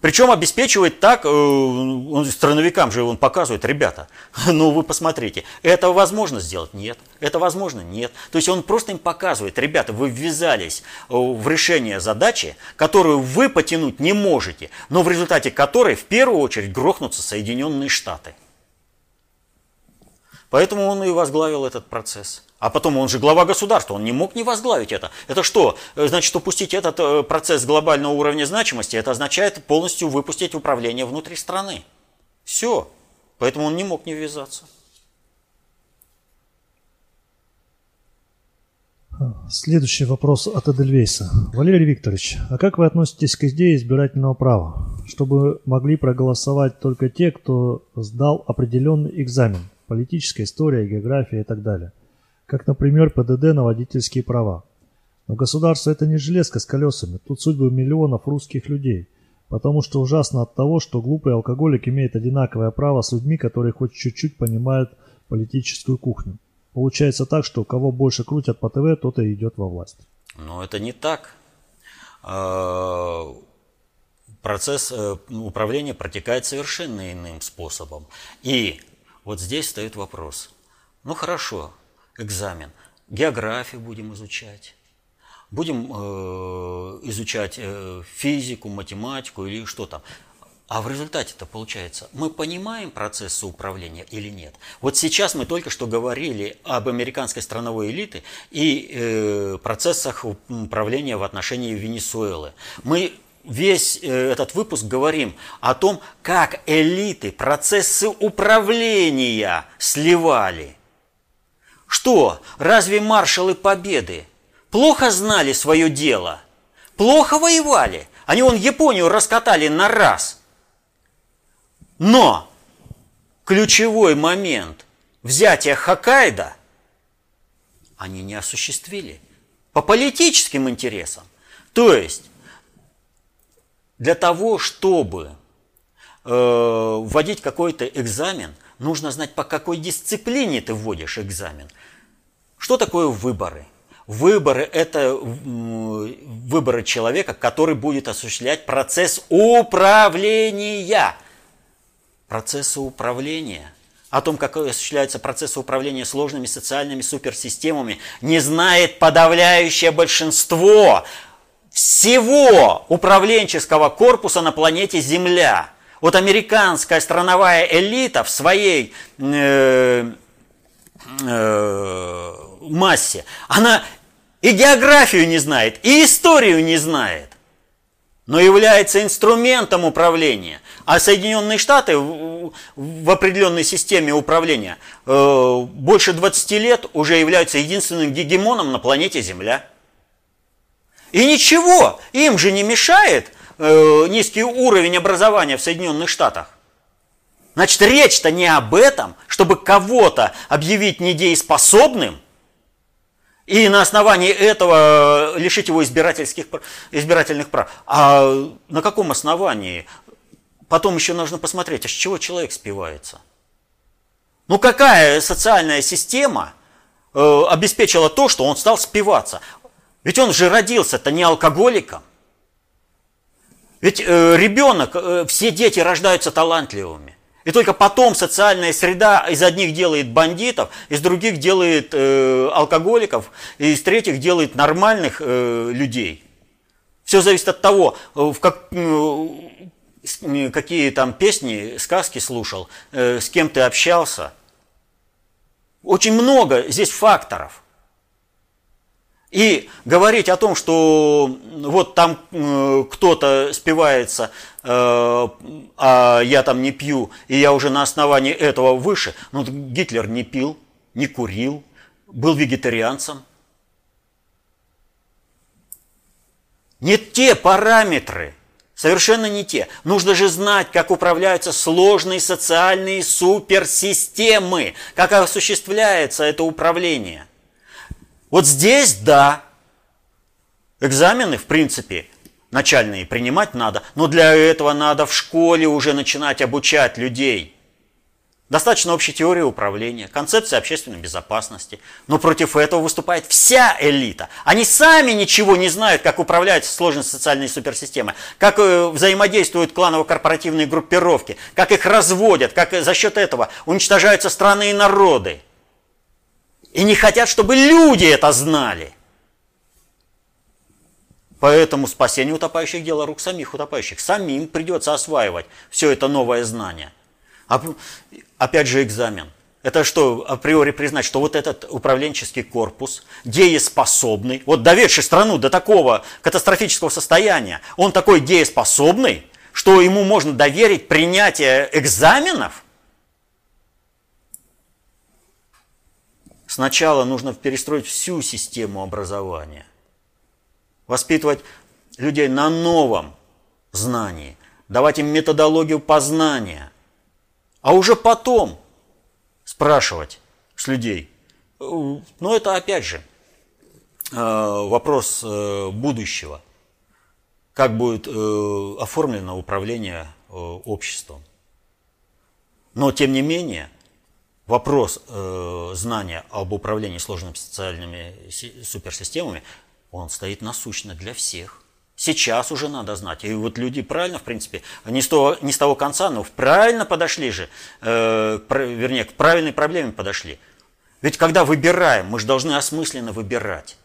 Причем обеспечивает так, э, он страновикам же он показывает, ребята, ну вы посмотрите, это возможно сделать? Нет. Это возможно? Нет. То есть он просто им показывает, ребята, вы ввязались э, в решение задачи, которую вы потянуть не можете, но в результате которой в первую очередь грохнутся Соединенные Штаты. Поэтому он и возглавил этот процесс. А потом он же глава государства, он не мог не возглавить это. Это что? Значит, упустить этот э, процесс глобального уровня значимости, это означает полностью выпустить управление внутри страны. Все. Поэтому он не мог не ввязаться. Следующий вопрос от Эдельвейса. Валерий Викторович, а как вы относитесь к идее избирательного права? Чтобы могли проголосовать только те, кто сдал определенный экзамен. Политическая история, география и так далее – как, например, ПДД на водительские права. Но государство это не железка с колесами, тут судьбы миллионов русских людей. Потому что ужасно от того, что глупый алкоголик имеет одинаковое право с людьми, которые хоть чуть-чуть понимают политическую кухню. Получается так, что кого больше крутят по ТВ, тот и идет во власть. Но это не так. А, процесс э, управления протекает совершенно иным способом. И вот здесь стоит вопрос. Ну хорошо, экзамен. Географию будем изучать. Будем э, изучать э, физику, математику или что там. А в результате-то получается, мы понимаем процессы управления или нет? Вот сейчас мы только что говорили об американской страновой элите и э, процессах управления в отношении Венесуэлы. Мы весь э, этот выпуск говорим о том, как элиты процессы управления сливали. Что, разве маршалы Победы плохо знали свое дело? Плохо воевали? Они вон Японию раскатали на раз. Но ключевой момент взятия Хоккайдо они не осуществили по политическим интересам. То есть для того, чтобы э, вводить какой-то экзамен – нужно знать, по какой дисциплине ты вводишь экзамен. Что такое выборы? Выборы – это выборы человека, который будет осуществлять процесс управления. Процессы управления о том, как осуществляются процессы управления сложными социальными суперсистемами, не знает подавляющее большинство всего управленческого корпуса на планете Земля. Вот американская страновая элита в своей э, э, массе, она и географию не знает, и историю не знает, но является инструментом управления. А Соединенные Штаты в, в определенной системе управления э, больше 20 лет уже являются единственным гегемоном на планете Земля. И ничего, им же не мешает э, низкий уровень образования в Соединенных Штатах. Значит, речь-то не об этом, чтобы кого-то объявить недееспособным и на основании этого лишить его избирательских, избирательных прав. А на каком основании? Потом еще нужно посмотреть, а с чего человек спивается. Ну какая социальная система э, обеспечила то, что он стал спиваться? Ведь он же родился-то не алкоголиком. Ведь э, ребенок, э, все дети рождаются талантливыми. И только потом социальная среда из одних делает бандитов, из других делает э, алкоголиков, и из третьих делает нормальных э, людей. Все зависит от того, э, в как, э, какие там песни, сказки слушал, э, с кем ты общался. Очень много здесь факторов – и говорить о том, что вот там э, кто-то спивается, э, а я там не пью, и я уже на основании этого выше. Ну, Гитлер не пил, не курил, был вегетарианцем. Не те параметры, совершенно не те. Нужно же знать, как управляются сложные социальные суперсистемы, как осуществляется это управление – вот здесь да. Экзамены, в принципе, начальные принимать надо, но для этого надо в школе уже начинать обучать людей. Достаточно общей теории управления, концепции общественной безопасности. Но против этого выступает вся элита. Они сами ничего не знают, как управлять сложной социальной суперсистемой, как э, взаимодействуют кланово-корпоративные группировки, как их разводят, как за счет этого уничтожаются страны и народы. И не хотят, чтобы люди это знали. Поэтому спасение утопающих – дело рук самих утопающих. Самим придется осваивать все это новое знание. Опять же экзамен. Это что, априори признать, что вот этот управленческий корпус, дееспособный, вот доведший страну до такого катастрофического состояния, он такой дееспособный, что ему можно доверить принятие экзаменов – Сначала нужно перестроить всю систему образования. Воспитывать людей на новом знании, давать им методологию познания. А уже потом спрашивать с людей. Но это опять же э, вопрос э, будущего. Как будет э, оформлено управление обществом. Но тем не менее, вопрос э, знания об управлении сложными социальными суперсистемами, он стоит насущно для всех. Сейчас уже надо знать. И вот люди правильно, в принципе, не с того, не с того конца, но правильно подошли же, э, вернее, к правильной проблеме подошли. Ведь когда выбираем, мы же должны осмысленно выбирать.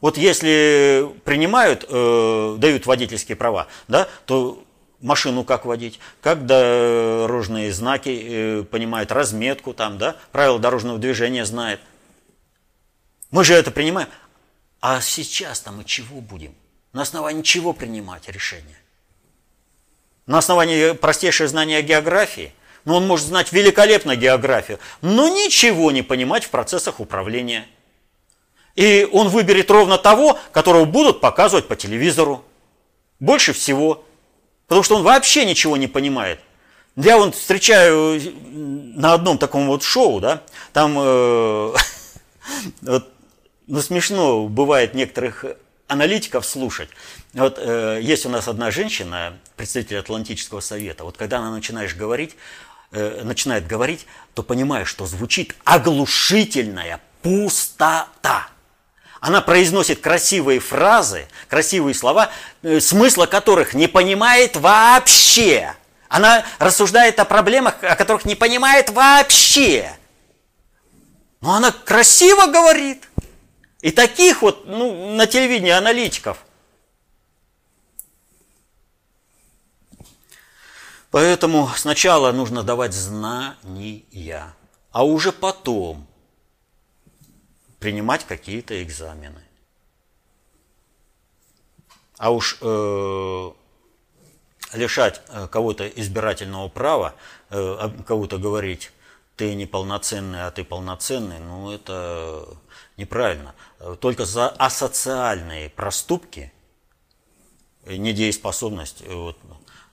Вот если принимают, э, дают водительские права, да, то машину как водить, как дорожные знаки э, понимает, разметку там, да, правила дорожного движения знает. Мы же это принимаем. А сейчас-то мы чего будем? На основании чего принимать решение? На основании простейшего знания географии? Ну, он может знать великолепно географию, но ничего не понимать в процессах управления. И он выберет ровно того, которого будут показывать по телевизору. Больше всего – Потому что он вообще ничего не понимает. Я вот встречаю на одном таком вот шоу, да, там э, ну, смешно бывает некоторых аналитиков слушать. Вот э, есть у нас одна женщина, представитель Атлантического совета. Вот когда она начинаешь говорить, э, начинает говорить, то понимаешь, что звучит оглушительная пустота. Она произносит красивые фразы, красивые слова, э, смысла которых не понимает вообще. Она рассуждает о проблемах, о которых не понимает вообще. Но она красиво говорит. И таких вот ну, на телевидении аналитиков. Поэтому сначала нужно давать знания, а уже потом принимать какие-то экзамены. А уж э, лишать э, кого-то избирательного права, э, кого-то говорить, ты неполноценный, а ты полноценный, ну это неправильно. Только за асоциальные проступки, недееспособность, вот,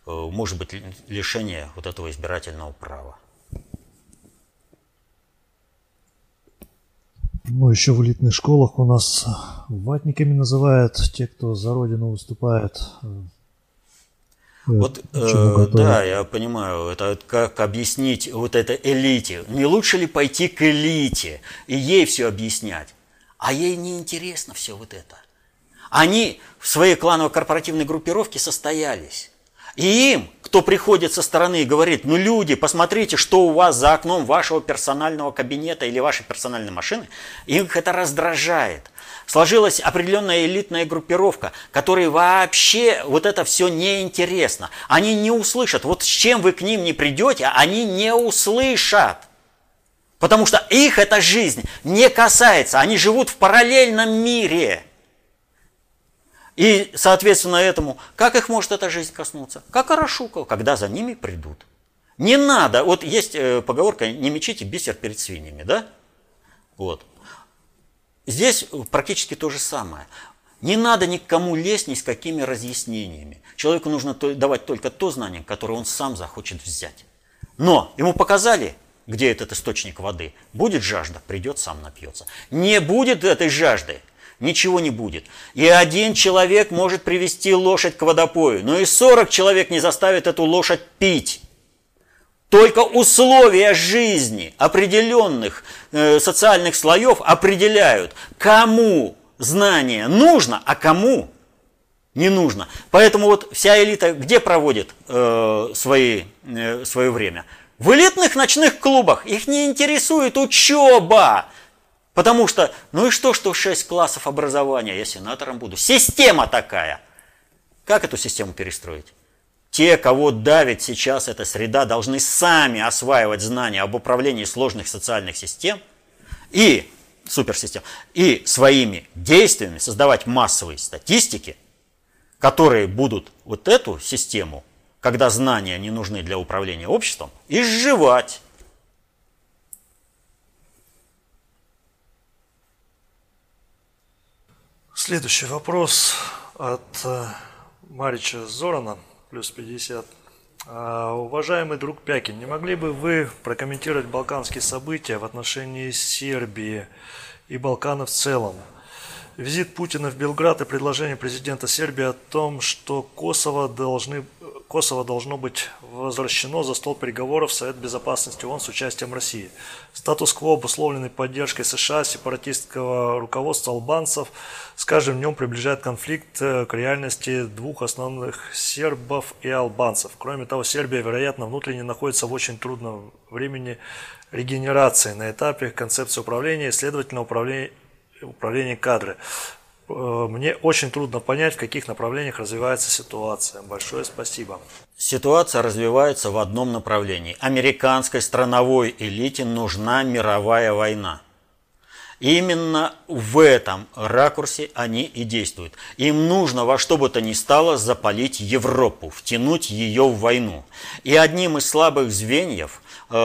может быть лишение вот этого избирательного права. Ну, еще в элитных школах у нас ватниками называют те, кто за родину выступает. Вот, э, да, я понимаю, это как объяснить вот это элите. Не лучше ли пойти к элите и ей все объяснять? А ей не интересно все вот это. Они в своей кланово-корпоративной группировке состоялись. И им, кто приходит со стороны и говорит, ну люди, посмотрите, что у вас за окном вашего персонального кабинета или вашей персональной машины, их это раздражает. Сложилась определенная элитная группировка, которой вообще вот это все неинтересно. Они не услышат. Вот с чем вы к ним не придете, они не услышат. Потому что их эта жизнь не касается. Они живут в параллельном мире. И, соответственно, этому, как их может эта жизнь коснуться? Как Арашуков, когда за ними придут. Не надо, вот есть э, поговорка, не мечите бисер перед свиньями, да? Вот. Здесь практически то же самое. Не надо никому лезть ни с какими разъяснениями. Человеку нужно давать только то знание, которое он сам захочет взять. Но ему показали, где этот источник воды. Будет жажда, придет, сам напьется. Не будет этой жажды, ничего не будет. И один человек может привести лошадь к водопою, но и 40 человек не заставит эту лошадь пить. Только условия жизни определенных э, социальных слоев определяют, кому знание нужно, а кому не нужно. Поэтому вот вся элита где проводит э, свои, э, свое время? В элитных ночных клубах. Их не интересует учеба. Потому что, ну и что, что 6 классов образования, я сенатором буду. Система такая. Как эту систему перестроить? Те, кого давит сейчас эта среда, должны сами осваивать знания об управлении сложных социальных систем и суперсистем, и своими действиями создавать массовые статистики, которые будут вот эту систему, когда знания не нужны для управления обществом, изживать. Следующий вопрос от э, Марича Зорана, плюс 50. А, уважаемый друг Пякин, не могли бы вы прокомментировать балканские события в отношении Сербии и Балкана в целом? Визит Путина в Белград и предложение президента Сербии о том, что Косово, должны, Косово должно быть возвращено за стол переговоров в Совет Безопасности ООН с участием России. Статус-кво, обусловленный поддержкой США, сепаратистского руководства албанцев, с каждым днем приближает конфликт э, к реальности двух основных сербов и албанцев. Кроме того, Сербия, вероятно, внутренне находится в очень трудном времени регенерации на этапе концепции управления и, следовательно, управления управление кадры. Э, мне очень трудно понять, в каких направлениях развивается ситуация. Большое спасибо. Ситуация развивается в одном направлении. Американской страновой элите нужна мировая война. Именно в этом ракурсе они и действуют. Им нужно во что бы то ни стало запалить Европу, втянуть ее в войну. И одним из слабых звеньев – Э,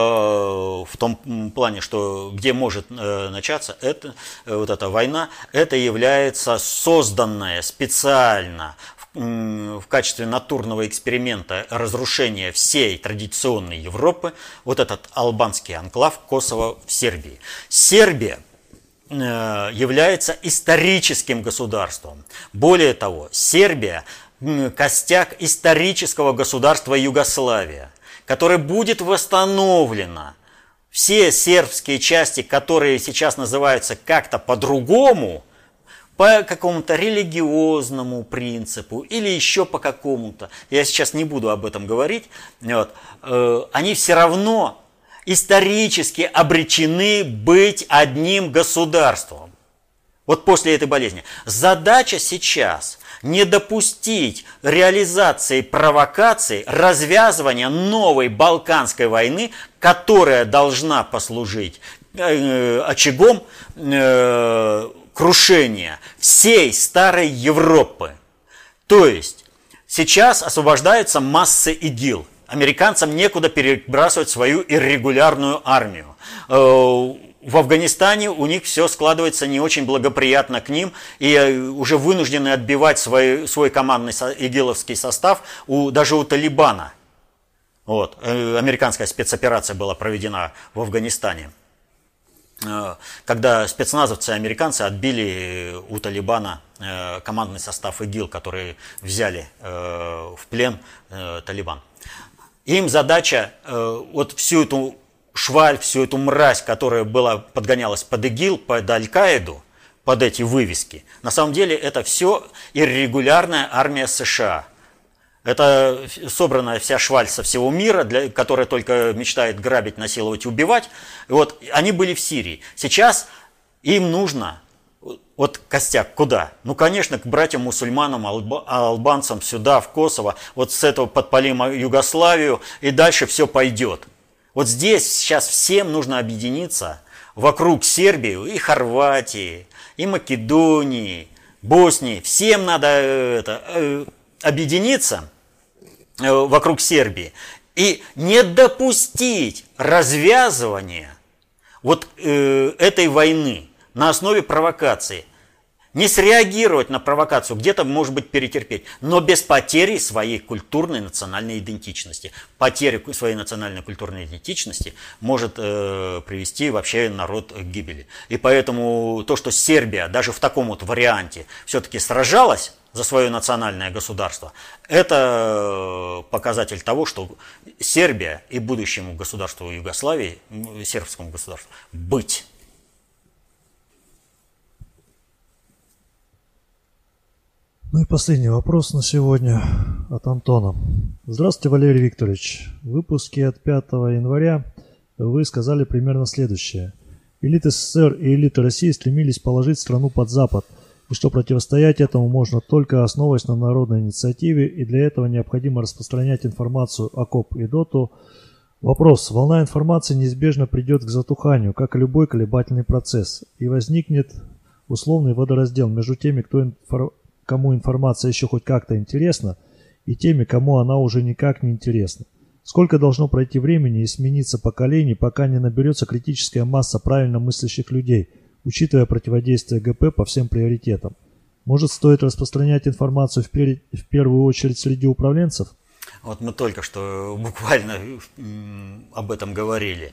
в том плане, что где может э, начаться это, э, вот эта война, это является созданная специально в качестве натурного эксперимента разрушения всей традиционной Европы, вот этот албанский анклав Косово в Сербии. Сербия является историческим государством. Более того, Сербия – костяк исторического государства Югославия. которой будет восстановлена все сербские части, которые сейчас называются как-то по-другому, по какому-то религиозному принципу или еще по какому-то, я сейчас не буду об этом говорить, вот, э, они все равно исторически обречены быть одним государством. Вот после этой болезни. Задача сейчас не допустить реализации провокаций, развязывания новой Балканской войны, которая должна послужить э, очагом э, крушения всей старой Европы. То есть сейчас освобождаются массы ИГИЛ. Американцам некуда перебрасывать свою иррегулярную армию. Э, в Афганистане у них все складывается не очень благоприятно к ним, и э, уже вынуждены отбивать свой, свой командный игиловский состав у, даже у Талибана. Вот. Э, американская спецоперация была проведена в Афганистане. Когда спецназовцы американцы отбили у Талибана командный состав ИГИЛ, который взяли в плен Талибан. Им задача э, вот всю эту шваль, всю эту мразь, которая была подгонялась под ИГИЛ, под Аль-Каиду, под эти вывески, на самом деле это все иррегулярная армия США. Это собранная вся шваль со всего мира, для, которая только мечтает грабить, насиловать, убивать. Вот они были в Сирии. Сейчас им нужно вот костяк куда? Ну, конечно, к братьям-мусульманам, албанцам сюда, в Косово. Вот с этого подпалим Югославию, и дальше все пойдет. Вот здесь сейчас всем нужно объединиться вокруг Сербии и Хорватии, и Македонии, Боснии. Всем надо э, это, э, объединиться э, вокруг Сербии и не допустить развязывания вот этой войны на основе провокации. Не среагировать на провокацию, где-то, может быть, перетерпеть, но без потери своей культурной национальной идентичности. Потеря своей национальной культурной идентичности может э, привести вообще народ к гибели. И поэтому то, что Сербия даже в таком вот варианте все-таки сражалась за свое национальное государство, это показатель того, что Сербия и будущему государству Югославии, сербскому государству, быть. Ну и последний вопрос на сегодня от Антона. Здравствуйте, Валерий Викторович. В выпуске от 5 января вы сказали примерно следующее. Элиты СССР и элиты России стремились положить страну под Запад, и что противостоять этому можно только основываясь на народной инициативе, и для этого необходимо распространять информацию о КОП и ДОТу. Вопрос. Волна информации неизбежно придет к затуханию, как и любой колебательный процесс, и возникнет условный водораздел между теми, кто информирует кому информация еще хоть как-то интересна, и теми, кому она уже никак не интересна. Сколько должно пройти времени и смениться поколений, пока не наберется критическая масса правильно мыслящих людей, учитывая противодействие ГП по всем приоритетам? Может, стоит распространять информацию в, пер... в первую очередь среди управленцев? Вот мы только что буквально об этом говорили.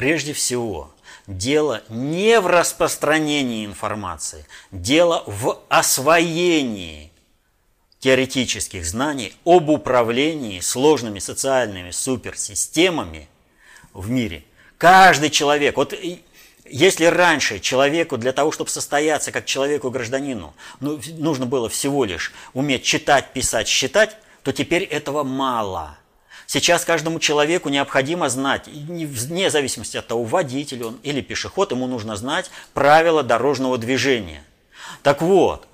Прежде всего, Дело не в распространении информации, дело в освоении теоретических знаний об управлении сложными социальными суперсистемами в мире. Каждый человек, вот если раньше человеку для того, чтобы состояться как человеку-гражданину, ну, нужно было всего лишь уметь читать, писать, считать, то теперь этого мало – Сейчас каждому человеку необходимо знать, вне зависимости от того, водитель он или пешеход, ему нужно знать правила дорожного движения. Так вот,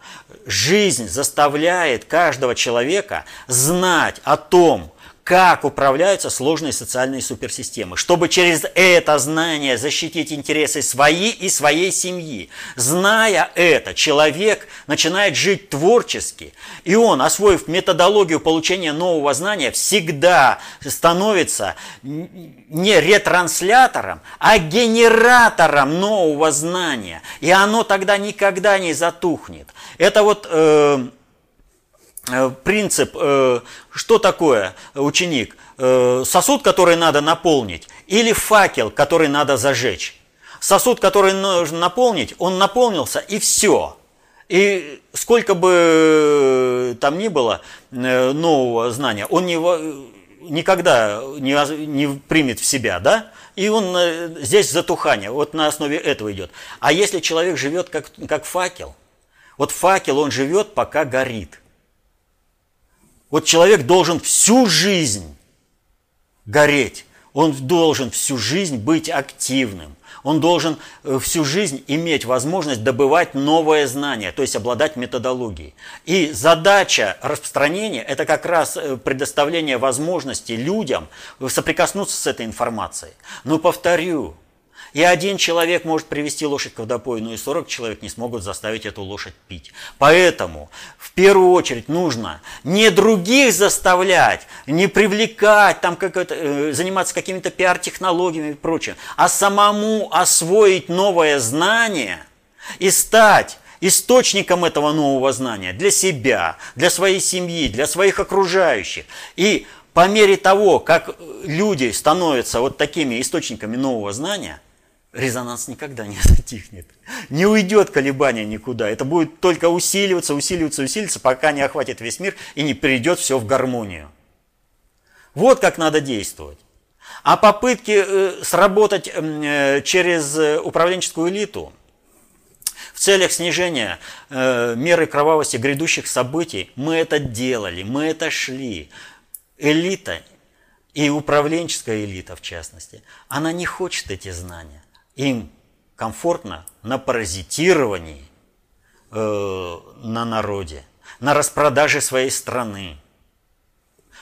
жизнь заставляет каждого человека знать о том, как управляются сложные социальные суперсистемы, чтобы через это знание защитить интересы свои и своей семьи. Зная это, человек начинает жить творчески, и он, освоив методологию получения нового знания, всегда становится не ретранслятором, а генератором нового знания. И оно тогда никогда не затухнет. Это вот... Э, принцип, э, что такое ученик? Э, сосуд, который надо наполнить, или факел, который надо зажечь? Сосуд, который нужно наполнить, он наполнился и все. И сколько бы там ни было э, нового знания, он не, никогда не, не примет в себя, да? И он э, здесь затухание, вот на основе этого идет. А если человек живет как, как факел, вот факел, он живет, пока горит. Вот человек должен всю жизнь гореть, он должен всю жизнь быть активным, он должен э, всю жизнь иметь возможность добывать новое знание, то есть обладать методологией. И задача распространения – это как раз э, предоставление возможности людям соприкоснуться с этой информацией. Но повторю, и один человек может привести лошадь к водопою, но и 40 человек не смогут заставить эту лошадь пить. Поэтому в первую очередь нужно не других заставлять, не привлекать, там, как это, э, заниматься какими-то пиар-технологиями и прочим, а самому освоить новое знание и стать источником этого нового знания для себя, для своей семьи, для своих окружающих. И по мере того, как люди становятся вот такими источниками нового знания, резонанс никогда не затихнет. Не уйдет колебание никуда. Это будет только усиливаться, усиливаться, усиливаться, пока не охватит весь мир и не придет все в гармонию. Вот как надо действовать. А попытки э, сработать э, через управленческую элиту в целях снижения э, меры кровавости грядущих событий, мы это делали, мы это шли. Элита и управленческая элита, в частности, она не хочет эти знания им комфортно на паразитировании э, на народе, на распродаже своей страны.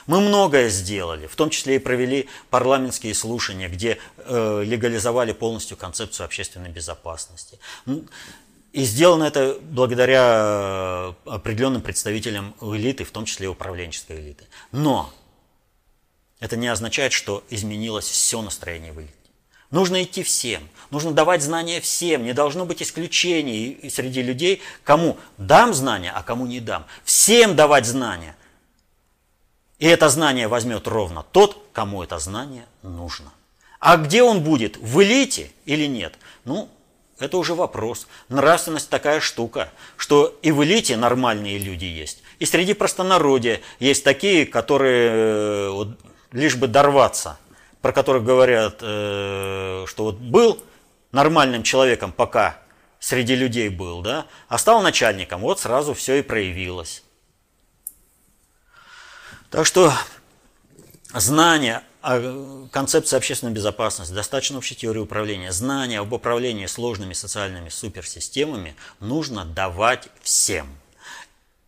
Мы многое сделали, в том числе и провели парламентские слушания, где э, легализовали полностью концепцию общественной безопасности. И сделано это благодаря э, определенным представителям элиты, в том числе и управленческой элиты. Но это не означает, что изменилось все настроение в элите. Нужно идти всем. Нужно давать знания всем. Не должно быть исключений среди людей, кому дам знания, а кому не дам. Всем давать знания. И это знание возьмет ровно тот, кому это знание нужно. А где он будет, в элите или нет? Ну, это уже вопрос. Нравственность такая штука, что и в элите нормальные люди есть. И среди простонародья есть такие, которые э, лишь бы дорваться – про которых говорят, э, что вот был нормальным человеком, пока среди людей был, да, а стал начальником, вот сразу все и проявилось. Так что знание о концепции общественной безопасности, достаточно общей теории управления, знание об управлении сложными социальными суперсистемами нужно давать всем –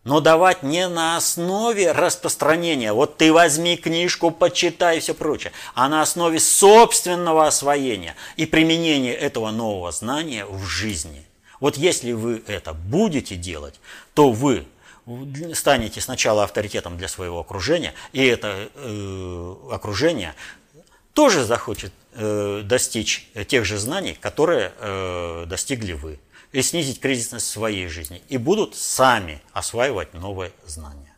но давать не на основе распространения. Вот ты возьми книжку, почитай и все прочее, а на основе собственного освоения и применения этого нового знания в жизни. Вот если вы это будете делать, то вы станете сначала авторитетом для своего окружения, и это э, окружение тоже захочет э, достичь тех же знаний, которые э, достигли вы и снизить кризисность своей жизни. И будут сами осваивать новые знания.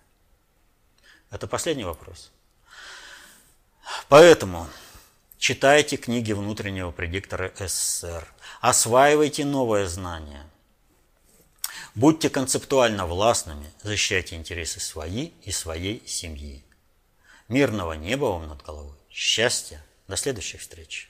Это последний вопрос. Поэтому читайте книги внутреннего предиктора СССР. Осваивайте новые знания. Будьте концептуально властными, защищайте интересы свои и своей семьи. Мирного неба вам над головой, счастья, до следующих встреч.